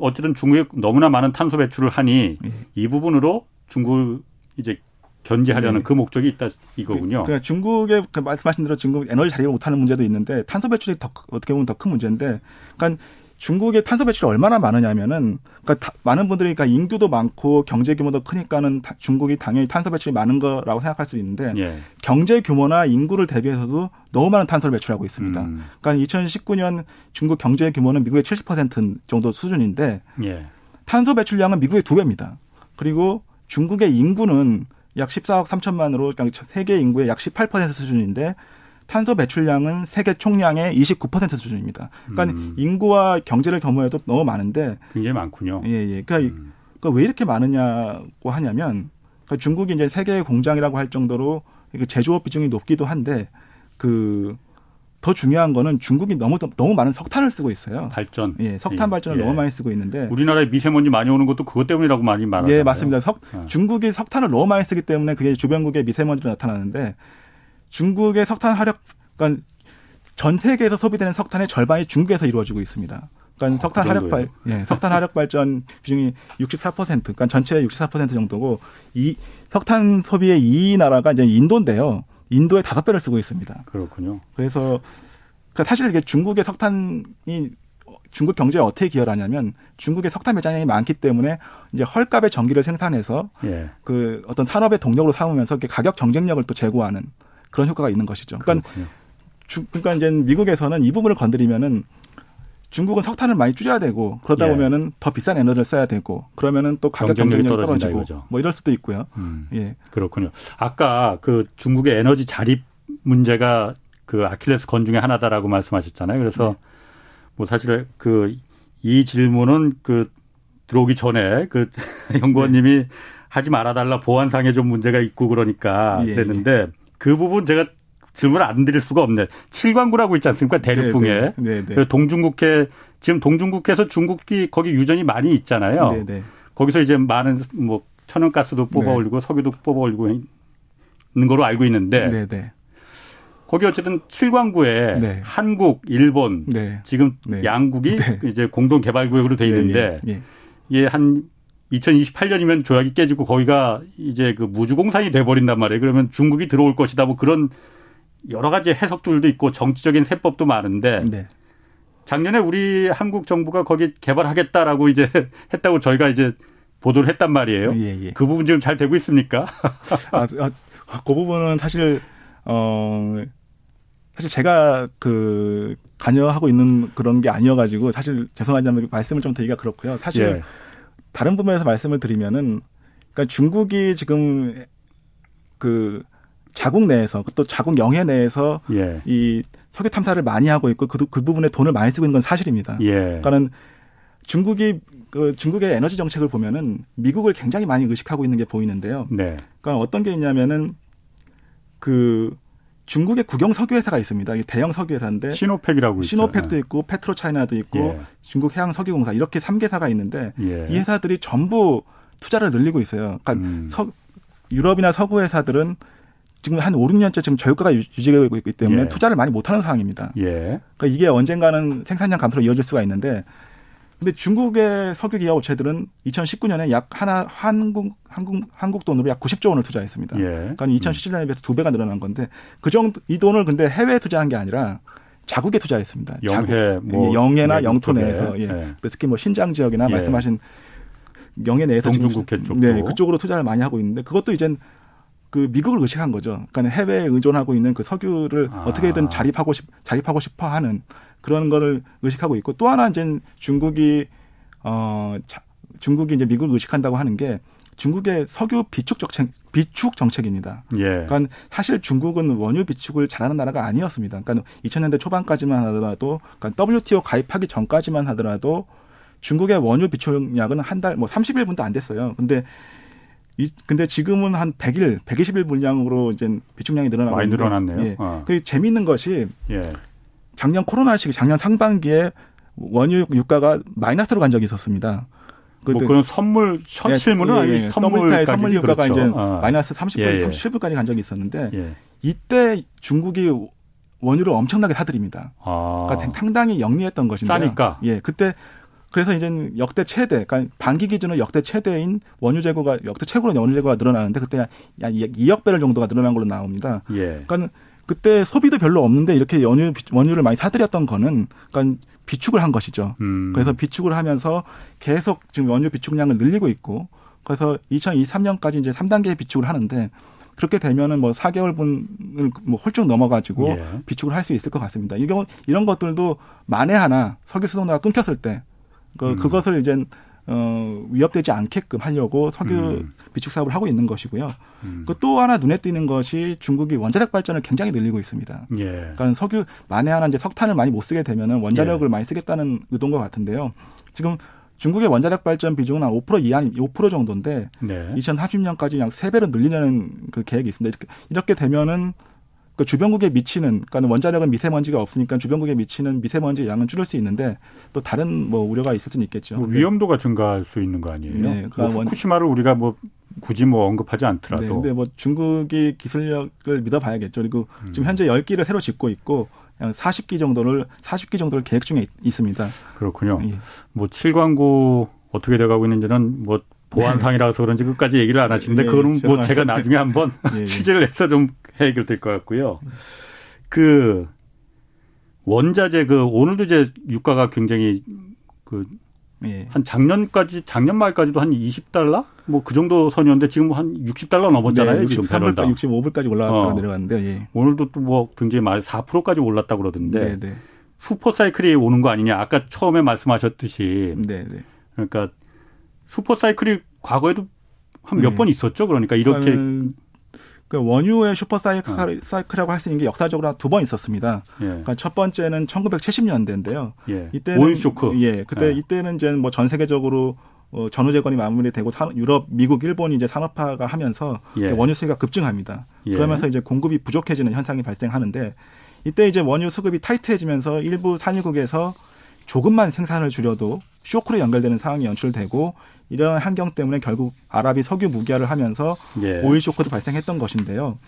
Speaker 1: 어쨌든 중국이 너무나 많은 탄소 배출을 하니 예. 이 부분으로 중국을 이제 견제하려는 네. 그 목적이 있다 이거군요.
Speaker 3: 그러니까 중국의 그 말씀하신 대로 중국 에너지 자립을 못하는 문제도 있는데 탄소 배출이 더 어떻게 보면 더 큰 문제인데, 그러니까 중국의 탄소 배출이 얼마나 많으냐면은 그러니까 많은 분들이 그러니까 인구도 많고 경제 규모도 크니까는 중국이 당연히 탄소 배출이 많은 거라고 생각할 수 있는데 예. 경제 규모나 인구를 대비해서도 너무 많은 탄소를 배출하고 있습니다. 음. 그러니까 2019년 중국 경제 규모는 미국의 70% 정도 수준인데 예. 탄소 배출량은 미국의 두 배입니다. 그리고 중국의 인구는 약 14억 3천만으로 세계 인구의 약 18% 수준인데 탄소 배출량은 세계 총량의 29% 수준입니다. 그러니까 음. 인구와 경제를 겸허해도 너무 많은데
Speaker 1: 굉장히 많군요.
Speaker 3: 예, 예. 그러니까, 음. 그러니까 왜 이렇게 많으냐고 하냐면 그러니까 중국이 이제 세계 공장이라고 할 정도로 제조업 비중이 높기도 한데 그 더 중요한 거는 중국이 너무 너무 많은 석탄을 쓰고 있어요.
Speaker 1: 발전.
Speaker 3: 예, 석탄 예. 발전을 예. 너무 많이 쓰고 있는데
Speaker 1: 우리나라에 미세먼지 많이 오는 것도 그것 때문이라고 많이 말하잖아요.
Speaker 3: 예, 맞습니다. 석, 어. 중국이 석탄을 너무 많이 쓰기 때문에 그게 주변국의 미세먼지로 나타나는데 중국의 석탄 화력, 그러니까 전 세계에서 소비되는 석탄의 절반이 중국에서 이루어지고 있습니다. 그러니까 어, 석탄 그 화력 발, 예, 석탄 화력 발전 비중이 64%, 그러니까 전체의 64% 정도고 이 석탄 소비의 이 나라가 이제 인도인데요. 인도의 다섯 배를 쓰고 있습니다.
Speaker 1: 그렇군요.
Speaker 3: 그래서 그러니까 사실 이게 중국의 석탄이 중국 경제에 어떻게 기여하냐면 중국의 석탄 매장량이 많기 때문에 이제 헐값의 전기를 생산해서 예. 그 어떤 산업의 동력으로 삼으면서 가격 경쟁력을 또 제고하는 그런 효과가 있는 것이죠. 그러니까 주, 그러니까 이제 미국에서는 이 부분을 건드리면은 중국은 석탄을 많이 줄여야 되고 그러다 예. 보면은 더 비싼 에너지를 써야 되고 그러면은 또 가격 경쟁력이 떨어지고 이거죠. 뭐 이럴 수도 있고요. 음,
Speaker 1: 예. 그렇군요. 아까 그 중국의 에너지 자립 문제가 그 아킬레스 건 중에 하나다라고 말씀하셨잖아요. 그래서 네. 뭐 사실 그 이 질문은 그 들어오기 전에 그 연구원님이 네. 하지 말아달라 보안상에 좀 문제가 있고 그러니까 예, 그랬는데 예. 그 부분 제가 질문을 안 드릴 수가 없네. 칠광구라고 있지 않습니까? 대륙붕에. 네, 네, 네, 네. 동중국해 지금 동중국해에서 중국이 거기 유전이 많이 있잖아요. 네, 네. 거기서 이제 많은 뭐 천연가스도 뽑아 올리고 석유도 뽑아 올리고 있는 거로 알고 있는데 거기 어쨌든 칠광구에 한국, 일본 지금 양국이 이제 공동 개발 구역으로 돼 있는데 예, 예. 한 2028년이면 조약이 깨지고 거기가 이제 그 무주공산이 돼버린단 말이에요. 그러면 중국이 들어올 것이다. 뭐 그런 여러 가지 해석들도 있고 정치적인 세법도 많은데 네. 작년에 우리 한국 정부가 거기 개발하겠다라고 이제 했다고 저희가 이제 보도를 했단 말이에요. 예, 예. 그 부분 지금 잘 되고 있습니까?
Speaker 3: 아, 아, 그 부분은 사실 어 사실 제가 그 관여하고 있는 그런 게 아니어가지고 사실 죄송하지만 말씀을 좀 드리기가 그렇고요. 사실 예. 다른 부분에서 말씀을 드리면은 그러니까 중국이 지금 그 자국 내에서 또 자국 영해 내에서 예. 이 석유 탐사를 많이 하고 있고 그, 그 부분에 돈을 많이 쓰고 있는 건 사실입니다. 예. 그러니까는 중국이 그 중국의 에너지 정책을 보면은 미국을 굉장히 많이 의식하고 있는 게 보이는데요. 네. 그러니까 어떤 게 있냐면은 그 중국의 국영 석유 회사가 있습니다. 대형 석유 회사인데
Speaker 1: 시노팩이라고
Speaker 3: 시노팩도 있고 페트로차이나도 있고 예. 중국 해양 석유공사 이렇게 3개사가 있는데 예. 이 회사들이 전부 투자를 늘리고 있어요. 그러니까 음. 서, 유럽이나 서구 회사들은 지금 한 5, 6년째 지금 저유가가 유지되고 있기 때문에 예. 투자를 많이 못하는 상황입니다. 예. 그러니까 이게 언젠가는 생산량 감소로 이어질 수가 있는데 근데 중국의 석유 기업 업체들은 2019년에 약 하나 한국 한국 한국 돈으로 약 90조 원을 투자했습니다. 예. 그러니까 2017년에 비해서 두 배가 늘어난 건데 그 정도 이 돈을 근데 해외에 투자한 게 아니라 자국에 투자했습니다.
Speaker 1: 영해, 뭐
Speaker 3: 예, 영해나 영토 내에서 예. 네. 특히 뭐 신장 지역이나 예. 말씀하신 영해 내에서
Speaker 1: 동중국해 쪽
Speaker 3: 네, 그쪽으로 투자를 많이 하고 있는데 그것도 이젠 그 미국을 의식한 거죠. 그러니까 해외에 의존하고 있는 그 석유를 아. 어떻게든 자립하고 싶 자립하고 싶어 하는 그런 거를 의식하고 있고 또 하나 이제 중국이 어 자, 중국이 이제 미국을 의식한다고 하는 게 중국의 석유 비축 정책 비축 정책입니다. 예. 그러니까 사실 중국은 원유 비축을 잘하는 나라가 아니었습니다. 그러니까 2000년대 초반까지만 하더라도 그러니까 WTO 가입하기 전까지만 하더라도 중국의 원유 비축량은 한 달 뭐 30일분도 안 됐어요. 근데 이 근데 지금은 한 100일, 120일 분량으로 이제 비축량이 늘어나고
Speaker 1: 많이 늘어났네요.
Speaker 3: 예. 어. 그 재미있는 것이 예. 작년 코로나 시기 작년 상반기에 원유 유가가 마이너스로 간 적이 있었습니다.
Speaker 1: 뭐 그런 선물 첫 실물은 예, 아니 예,
Speaker 3: 선물타의 선물 유가가 그렇죠. 이제 아. 마이너스 30분, 예, 37분까지 간 적이 있었는데 예. 이때 중국이 원유를 엄청나게 사들입니다. 아. 그러니까 상당히 영리했던 것인데.
Speaker 1: 싸니까.
Speaker 3: 예, 그때 그래서 이제 역대 최대, 그러니까 반기 기준으로 역대 최대인 원유 재고가 역대 최고로 원유 재고가 늘어나는데 그때 약 2억 배럴 정도가 늘어난 걸로 나옵니다. 예. 그러니까 그때 소비도 별로 없는데 이렇게 원유 원유를 많이 사들였던 거는 그러니까 비축을 한 것이죠. 음. 그래서 비축을 하면서 계속 지금 원유 비축량을 늘리고 있고 그래서 2023년까지 이제 3단계 비축을 하는데 그렇게 되면은 뭐 4개월분을 뭐 훌쩍 넘어가지고 예. 비축을 할 수 있을 것 같습니다. 이경 이런 것들도 만에 하나 석유 수송로가 끊겼을 때 그, 음. 그것을 이제 어, 위협되지 않게끔 하려고 석유 음. 비축 사업을 하고 있는 것이고요. 음. 그또 하나 눈에 띄는 것이 중국이 원자력 발전을 굉장히 늘리고 있습니다. 예. 그러니까 석유 만에 하나 이제 석탄을 많이 못 쓰게 되면은 원자력을 예. 많이 쓰겠다는 의도인 것 같은데요. 지금 중국의 원자력 발전 비중은 한 5% 이하, 5% 정도인데 네. 2030년까지 약 3배로 늘리려는 그 계획이 있습니다. 이렇게, 이렇게 되면은 그 주변국에 미치는 그러니까 원자력은 미세먼지가 없으니까 주변국에 미치는 미세먼지 양은 줄일 수 있는데 또 다른 뭐 우려가 있을 수는 있겠죠.
Speaker 1: 뭐 위험도가 증가할 수 있는 거 아니에요? 네, 그러니까 뭐 후쿠시마를 우리가 뭐 굳이 뭐 언급하지 않더라도. 네,
Speaker 3: 근데 뭐 중국이 기술력을 믿어봐야겠죠. 그리고 음. 지금 현재 10기를 새로 짓고 있고 40기 정도를 40기 정도를 계획 중에 있습니다.
Speaker 1: 그렇군요. 예. 뭐 7광구 어떻게 돼가고 있는지는 뭐 보안상이라서 그런지 끝까지 얘기를 안 하시는데 네, 그거는 뭐 제가 나중에 한번 네, 네. 취재를 해서 좀 해결될 것 같고요. 그 원자재 그 오늘도 이제 유가가 굉장히 그한 예. 작년까지 작년 말까지도 한 20달러 뭐 그 정도 선이었는데 지금 한 60달러 넘었잖아요. 네, 지금
Speaker 3: 63불 65불까지 올라갔다가 어. 내려갔는데 예.
Speaker 1: 오늘도 또 뭐 굉장히 많이 4%까지 올랐다 그러던데 네, 네. 슈퍼 사이클이 오는 거 아니냐? 아까 처음에 말씀하셨듯이 네, 네. 그러니까 슈퍼 사이클이 과거에도 한 몇번 네. 있었죠. 그러니까 이렇게
Speaker 3: 그 원유의 슈퍼 사이클, 어. 사이클이라고 할 수 있는 게 역사적으로 두 번 있었습니다. 예. 그러니까 첫 번째는 1970년대인데요. 예. 이때는
Speaker 1: 오일 쇼크.
Speaker 3: 예, 그때 예. 이때는 이제 뭐 전 세계적으로 어, 전후 재건이 마무리되고 산, 유럽, 미국, 일본이 이제 산업화가 하면서 예. 원유 수요가 급증합니다. 예. 그러면서 이제 공급이 부족해지는 현상이 발생하는데 이때 이제 원유 수급이 타이트해지면서 일부 산유국에서 조금만 생산을 줄여도 쇼크로 연결되는 상황이 연출되고 이런 환경 때문에 결국 아랍이 석유 무기화를 하면서 예. 오일 쇼크도 발생했던 것인데요.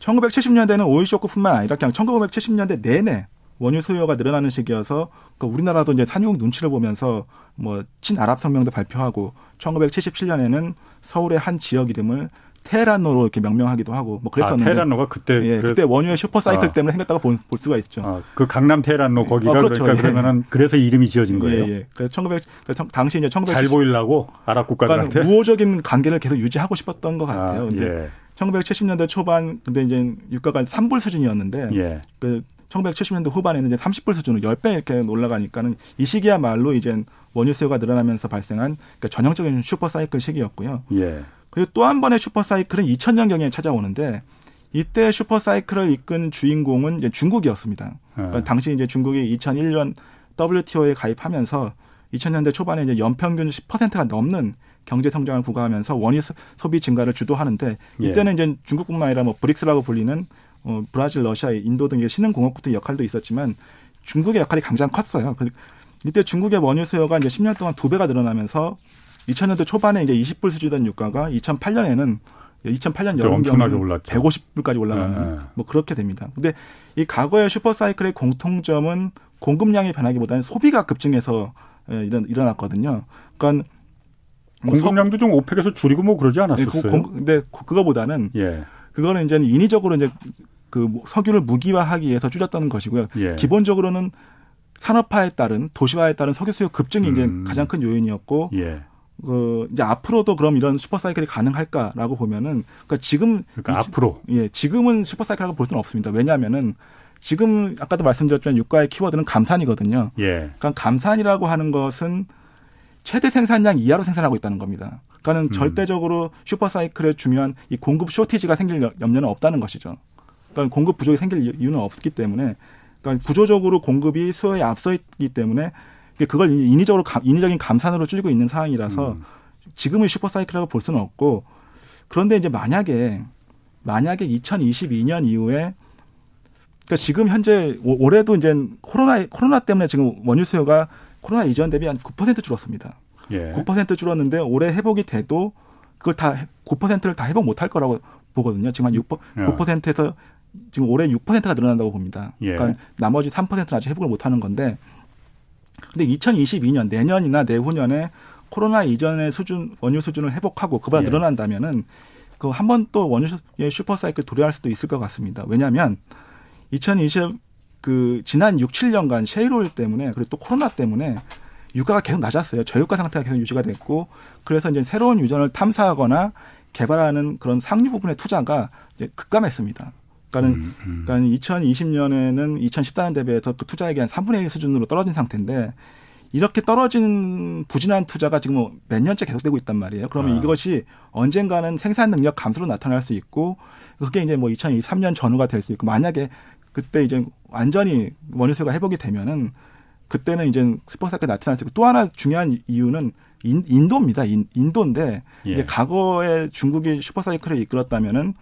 Speaker 3: 1970년대는 오일 쇼크뿐만 아니라 그냥 1970년대 내내 원유 수요가 늘어나는 시기여서 그 우리나라도 이제 산유국 눈치를 보면서 뭐 친아랍 성명도 발표하고 1977년에는 서울의 한 지역 이름을 테헤란로로 이렇게 명명하기도 하고 뭐 그랬었는데. 아,
Speaker 1: 테헤란로가 그때
Speaker 3: 예, 그때 원유의 슈퍼 사이클 아. 때문에 생겼다고 볼, 볼 수가 있죠. 아,
Speaker 1: 그 강남 테헤란로 거기가 어, 그렇죠. 그러니까 예. 그러면은 그래서 이름이 지어진 거예요. 예, 예.
Speaker 3: 그래서 1900 그래서 당시 이제 1900.
Speaker 1: 잘 보이려고 아랍 국가들한테
Speaker 3: 그러니까 우호적인 관계를 계속 유지하고 싶었던 것 같아요. 아, 근데 예. 1970년대 초반 근데 이제 유가가 3불 수준이었는데 예. 그 1970년대 후반에는 이제 30불 수준으로 10배 이렇게 올라가니까는 이 시기야말로 이제 원유 수요가 늘어나면서 발생한 그러니까 전형적인 슈퍼 사이클 시기였고요. 예. 그리고 또 한 번의 슈퍼 사이클은 2000년 경에 찾아오는데 이때 슈퍼 사이클을 이끈 주인공은 이제 중국이었습니다. 그러니까 네. 당시 이제 중국이 2001년 WTO에 가입하면서 2000년대 초반에 이제 연평균 10%가 넘는 경제 성장을 구가하면서 원유 소비 증가를 주도하는데 이때는 예. 이제 중국뿐만 아니라 뭐 브릭스라고 불리는 어, 브라질, 러시아, 인도 등의 신흥 공업국의 역할도 있었지만 중국의 역할이 가장 컸어요. 그 이때 중국의 원유 수요가 이제 10년 동안 두 배가 늘어나면서 2000년대 초반에 이제 20불 수준이던 유가가 2008년에는 2008년 여름경에 150불까지 올라가는 네. 뭐 그렇게 됩니다. 근데 이 과거의 슈퍼사이클의 공통점은 공급량이 변하기보다는 소비가 급증해서 예, 일어, 일어났거든요. 그러니까
Speaker 1: 공급량도 좀 OPEC에서 줄이고 뭐 그러지 않았었어요.
Speaker 3: 네, 공, 근데 그거보다는 예. 그거는 이제 인위적으로 이제 그 석유를 무기화하기 위해서 줄였다는 것이고요. 예. 기본적으로는 산업화에 따른 도시화에 따른 석유 수요 급증이 음. 가장 큰 요인이었고 예. 그 이제 앞으로도 그럼 이런 슈퍼 사이클이 가능할까라고 보면은 그러니까 지금
Speaker 1: 그러니까 앞으로
Speaker 3: 예 지금은 슈퍼 사이클이라고 볼 수는 없습니다. 왜냐하면은 지금 아까도 말씀드렸지만 유가의 키워드는 감산이거든요. 예. 그러니까 감산이라고 하는 것은 최대 생산량 이하로 생산하고 있다는 겁니다. 그러니까는 음. 절대적으로 슈퍼 사이클에 중요한 이 공급 쇼티지가 생길 염려는 없다는 것이죠. 그러니까 공급 부족이 생길 이유는 없기 때문에 그러니까 구조적으로 공급이 수요에 앞서 있기 때문에 그걸 인위적으로 인위적인 감산으로 줄이고 있는 상황이라서 음. 지금의 슈퍼 사이클이라고 볼 수는 없고 그런데 이제 만약에 만약에 2022년 이후에 그러니까 지금 현재 올해도 이제 코로나 코로나 때문에 지금 원유 수요가 코로나 이전 대비 한 9% 줄었습니다. 예. 9% 줄었는데 올해 회복이 돼도 그걸 다 9%를 다 회복 못할 거라고 보거든요. 지금 한 6, 9%에서 지금 올해 6%가 늘어난다고 봅니다. 예. 그러니까 나머지 3%는 아직 회복을 못 하는 건데 근데 2022년 내년이나 내후년에 코로나 이전의 수준 원유 수준을 회복하고 그보다 예. 늘어난다면은 그 한 번 또 원유의 슈퍼 사이클 도래할 수도 있을 것 같습니다. 왜냐하면 2020 그 지난 6, 7년간 셰일오일 때문에 그리고 또 코로나 때문에 유가가 계속 낮았어요. 저유가 상태가 계속 유지가 됐고 그래서 이제 새로운 유전을 탐사하거나 개발하는 그런 상류 부분의 투자가 이제 급감했습니다. 그러니까는, 음, 음. 그러니까 2020년에는 2014년 대비해서 그 투자액이 한 3분의 1 수준으로 떨어진 상태인데 이렇게 떨어진 부진한 투자가 지금 뭐 몇 년째 계속되고 있단 말이에요. 그러면 아. 이것이 언젠가는 생산 능력 감소로 나타날 수 있고 그게 이제 뭐 2023년 전후가 될 수 있고 만약에 그때 이제 완전히 원유 수요가 회복이 되면은 그때는 이제 슈퍼사이클 나타날 수 있고 또 하나 중요한 이유는 인, 인도입니다. 인, 인도인데 예. 이제 과거에 중국이 슈퍼사이클을 이끌었다면은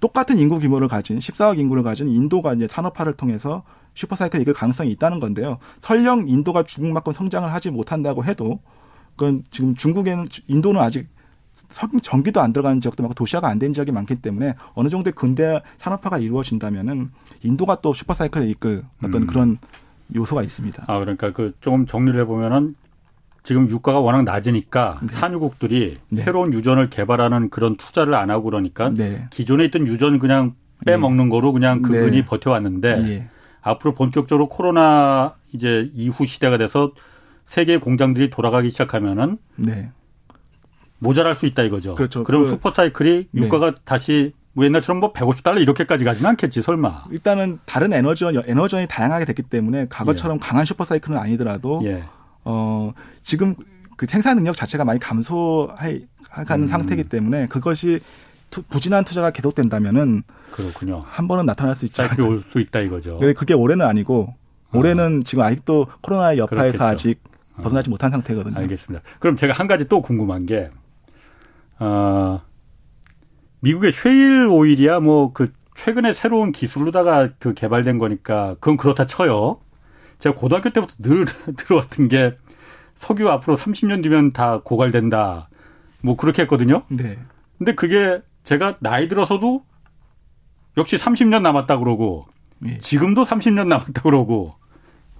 Speaker 3: 똑같은 인구 규모를 가진 14억 인구를 가진 인도가 이제 산업화를 통해서 슈퍼사이클 이끌 가능성이 있다는 건데요. 설령 인도가 중국만큼 성장을 하지 못한다고 해도 그건 지금 중국에는 인도는 아직 전기도 안 들어가는 지역도 많고 도시화가 안 된 지역이 많기 때문에 어느 정도의 근대 산업화가 이루어진다면은 인도가 또 슈퍼사이클에 이끌 어떤 음. 그런 요소가 있습니다.
Speaker 1: 아 그러니까 그 조금 정리를 해보면은 지금 유가가 워낙 낮으니까 네. 산유국들이 네. 새로운 유전을 개발하는 그런 투자를 안 하고 그러니까 네. 기존에 있던 유전 그냥 빼먹는 네. 거로 그냥 그분이 네. 버텨왔는데 예. 앞으로 본격적으로 코로나 이제 이후 시대가 돼서 세계 공장들이 돌아가기 시작하면은 네. 모자랄 수 있다 이거죠. 그렇죠. 그럼 그, 슈퍼사이클이 유가가 다시 뭐 옛날처럼 뭐 150달러 이렇게까지 가지는 않겠지 설마.
Speaker 3: 일단은 다른 에너지원 에너지원이 다양하게 됐기 때문에 과거처럼 예. 강한 슈퍼사이클은 아니더라도 예. 어, 지금 그 생산 능력 자체가 많이 감소하는 음. 상태이기 때문에 그것이 투, 부진한 투자가 계속된다면은
Speaker 1: 그렇군요.
Speaker 3: 한 번은 나타날 수 있죠.
Speaker 1: 사이클이 올수 있다 이거죠.
Speaker 3: 근데 그게 올해는 아니고 올해는 어. 지금 아직도 코로나의 여파에서 그렇겠죠. 아직 어. 벗어나지 어. 못한 상태거든요.
Speaker 1: 알겠습니다. 그럼 제가 한 가지 또 궁금한 게 어, 미국의 쉐일 오일이야 뭐 그 최근에 새로운 기술로다가 그 개발된 거니까 그건 그렇다 쳐요. 제가 고등학교 때부터 늘 들어왔던 게 석유 앞으로 30년 뒤면 다 고갈된다. 뭐 그렇게 했거든요. 네. 근데 그게 제가 나이 들어서도 역시 30년 남았다 그러고 예. 지금도 30년 남았다 그러고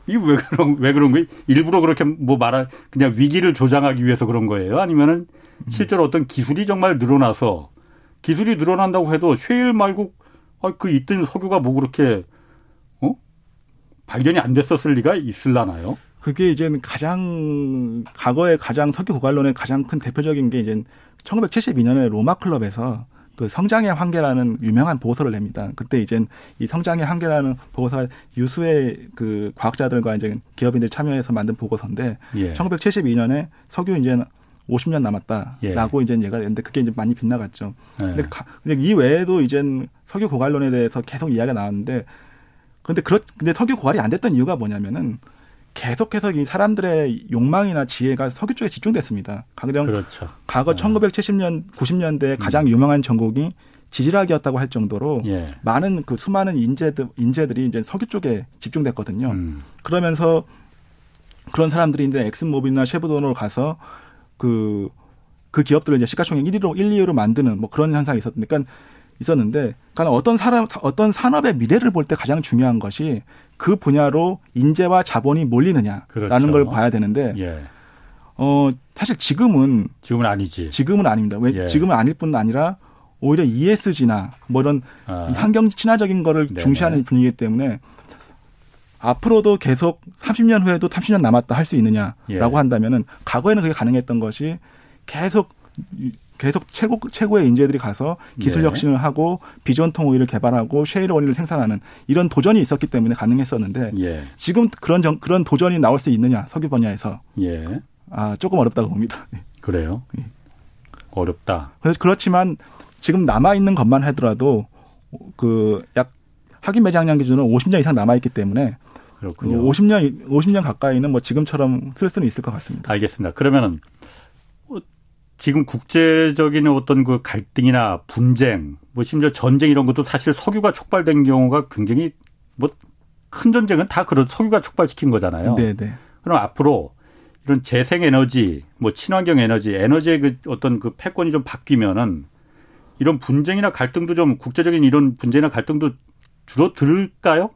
Speaker 1: 이게 왜 그런 왜 그런 거예요? 일부러 그렇게 뭐 말할 그냥 위기를 조장하기 위해서 그런 거예요? 아니면은 실제로 어떤 기술이 정말 늘어나서 기술이 늘어난다고 해도 쉐일 말고 아, 그 있던 석유가 뭐 그렇게 발견이 안 됐었을 리가 있을라나요?
Speaker 3: 그게 이제 가장 과거에 가장 석유 고갈론의 가장 큰 대표적인 게 이제 1972년에 로마 클럽에서 그 성장의 한계라는 유명한 보고서를 냅니다. 그때 이제 이 성장의 한계라는 보고서가 유수의 그 과학자들과 이제 기업인들 참여해서 만든 보고서인데 예. 1972년에 석유 이제 50년 남았다라고 예. 이제 얘가 했는데 그게 이제 많이 빗나갔죠. 예. 근데, 가, 근데 이 외에도 이제 석유 고갈론에 대해서 계속 이야기가 나왔는데 근데 그렇 근데 석유 고갈이 안 됐던 이유가 뭐냐면은 계속해서 이 사람들의 욕망이나 지혜가 석유 쪽에 집중됐습니다. 가령 그렇죠. 과거 어. 1970년 90년대 가장 음. 유명한 전국이 지질학이었다고 할 정도로 예. 많은 그 수많은 인재들 인재들이 이제 석유 쪽에 집중됐거든요. 음. 그러면서 그런 사람들이 이제 엑슨모빌이나 쉐브돈으로 가서 그그 그 기업들을 이제 시가총액 1위로 1, 2위로 만드는 뭐 그런 현상이 있었는데 그러니까 있었는데, 그러니까 어떤 산업 어떤 산업의 미래를 볼 때 가장 중요한 것이 그 분야로 인재와 자본이 몰리느냐라는 그렇죠. 걸 봐야 되는데, 예. 어 사실 지금은
Speaker 1: 지금은 아니지.
Speaker 3: 지금은 아닙니다. 왜 예. 지금은 아닐 뿐 아니라 오히려 ESG나 뭐 이런 아. 환경 친화적인 거를 네네. 중시하는 분위기 때문에 앞으로도 계속 30년 후에도 30년 남았다 할 수 있느냐라고 예. 한다면은 과거에는 그게 가능했던 것이 계속 계속 최고 최고의 인재들이 가서 기술 네. 혁신을 하고 비전통 오일을 개발하고 쉐일 원일을 생산하는 이런 도전이 있었기 때문에 가능했었는데 예. 지금 그런 정, 그런 도전이 나올 수 있느냐 석유 분야에서 예. 아 조금 어렵다고 봅니다. 네.
Speaker 1: 그래요? 예. 어렵다.
Speaker 3: 그래서 그렇지만 지금 남아 있는 것만 하더라도 그약 확인 매장량 기준으로 50년 이상 남아 있기 때문에 그렇군요. 50년 50년 가까이는 뭐 지금처럼 쓸 수는 있을 것 같습니다.
Speaker 1: 알겠습니다. 그러면은 지금 국제적인 어떤 그 갈등이나 분쟁, 뭐 심지어 전쟁 이런 것도 사실 석유가 촉발된 경우가 굉장히 뭐 큰 전쟁은 다 그런 석유가 촉발시킨 거잖아요. 네, 네. 그럼 앞으로 이런 재생 에너지, 뭐 친환경 에너지, 에너지의 그 어떤 그 패권이 좀 바뀌면은 이런 분쟁이나 갈등도 좀 국제적인 이런 분쟁이나 갈등도 줄어들까요?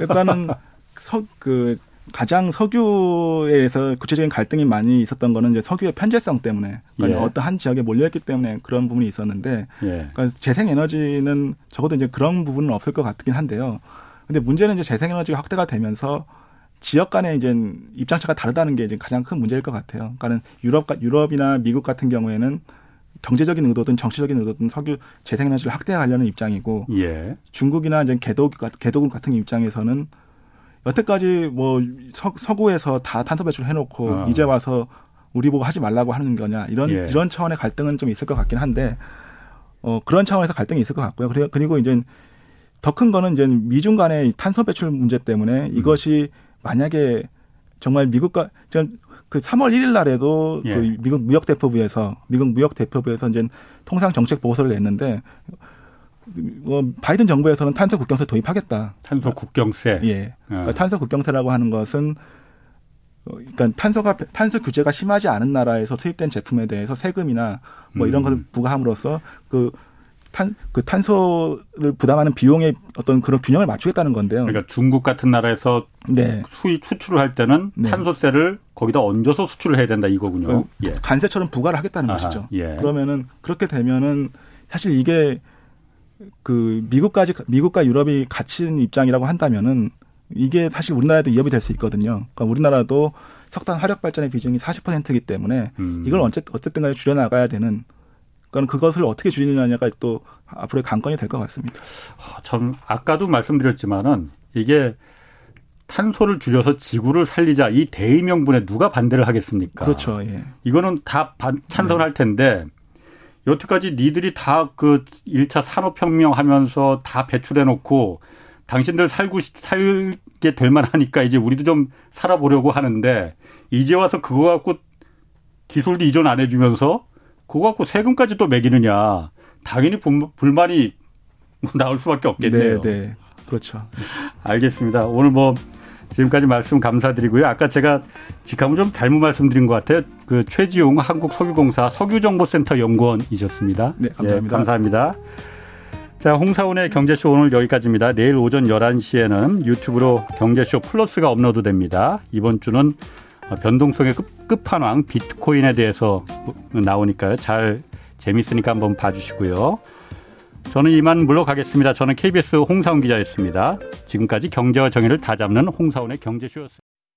Speaker 3: 일단은 서, 그 가장 석유에 대해서 구체적인 갈등이 많이 있었던 거는 이제 석유의 편제성 때문에 그러니까 예. 어떤 한 지역에 몰려있기 때문에 그런 부분이 있었는데 예. 그러니까 재생에너지는 적어도 이제 그런 부분은 없을 것 같긴 한데요. 근데 문제는 이제 재생에너지가 확대가 되면서 지역 간의 이제 입장차가 다르다는 게 이제 가장 큰 문제일 것 같아요. 그러니까는 유럽 유럽이나 미국 같은 경우에는 경제적인 의도든 정치적인 의도든 석유 재생에너지를 확대하려는 입장이고 예. 중국이나 이제 개도국 같은 입장에서는 여태까지 뭐 서, 서구에서 다 탄소 배출 해놓고 어. 이제 와서 우리 보고 하지 말라고 하는 거냐 이런 예. 이런 차원의 갈등은 좀 있을 것 같긴 한데 어 그런 차원에서 갈등이 있을 것 같고요. 그리고 그리고 이제 더 큰 거는 이제 미중 간의 탄소 배출 문제 때문에 음. 이것이 만약에 정말 미국과 그 3월 1일 날에도 예. 그 미국 무역 대표부에서 미국 무역 대표부에서 이제 통상 정책 보고서를 냈는데 뭐 바이든 정부에서는 탄소 국경세 도입하겠다.
Speaker 1: 탄소 국경세.
Speaker 3: 예. 그러니까 어. 탄소 국경세라고 하는 것은 어, 그러니까 탄소가 탄소 규제가 심하지 않은 나라에서 수입된 제품에 대해서 세금이나 뭐 이런 음. 것을 부과함으로써 그 탄, 그 탄소를 부담하는 비용의 어떤 그런 균형을 맞추겠다는 건데요.
Speaker 1: 그러니까 중국 같은 나라에서 네. 수입 수출을 할 때는 네. 탄소세를 거기다 얹어서 수출을 해야 된다 이거군요.
Speaker 3: 그 예. 관세처럼 부과를 하겠다는 아하, 것이죠. 예. 그러면은 그렇게 되면은 사실 이게 그 미국까지 미국과 유럽이 갇힌 입장이라고 한다면은 이게 사실 우리나라에도 위협이 될 수 있거든요. 그러니까 우리나라도 석탄 화력 발전의 비중이 40%이기 때문에 음. 이걸 어쨌든 어쨌든 간에 줄여 나가야 되는 그러니까 그것을 어떻게 줄이느냐가 또 앞으로의 관건이 될 것 같습니다.
Speaker 1: 전 아, 아까도 말씀드렸지만은 이게 탄소를 줄여서 지구를 살리자 이 대의명분에 누가 반대를 하겠습니까?
Speaker 3: 그렇죠. 예.
Speaker 1: 이거는 다 찬성할 네. 텐데 여태까지 니들이 다 그 1차 산업혁명 하면서 다 배출해 놓고 당신들 살고 살게 될 만하니까 이제 우리도 좀 살아보려고 하는데 이제 와서 그거 갖고 기술도 이전 안 해주면서 그거 갖고 세금까지 또 매기느냐 당연히 불만이 나올 수밖에 없겠네요.
Speaker 3: 네, 네. 그렇죠.
Speaker 1: 알겠습니다. 오늘 뭐 지금까지 말씀 감사드리고요. 아까 제가 직함을 좀 잘못 말씀드린 것 같아요. 그 최지용 한국석유공사 석유정보센터 연구원이셨습니다.
Speaker 3: 네, 감사합니다.
Speaker 1: 예, 감사합니다. 자, 홍사원의 경제쇼 오늘 여기까지입니다. 내일 오전 11시에는 유튜브로 경제쇼 플러스가 업로드 됩니다. 이번 주는 변동성의 끝, 끝판왕 비트코인에 대해서 나오니까요. 잘 재밌으니까 한번 봐주시고요. 저는 이만 물러가겠습니다. 저는 KBS 홍사원 기자였습니다. 지금까지 경제와 정의를 다잡는 홍사원의 경제쇼였습니다.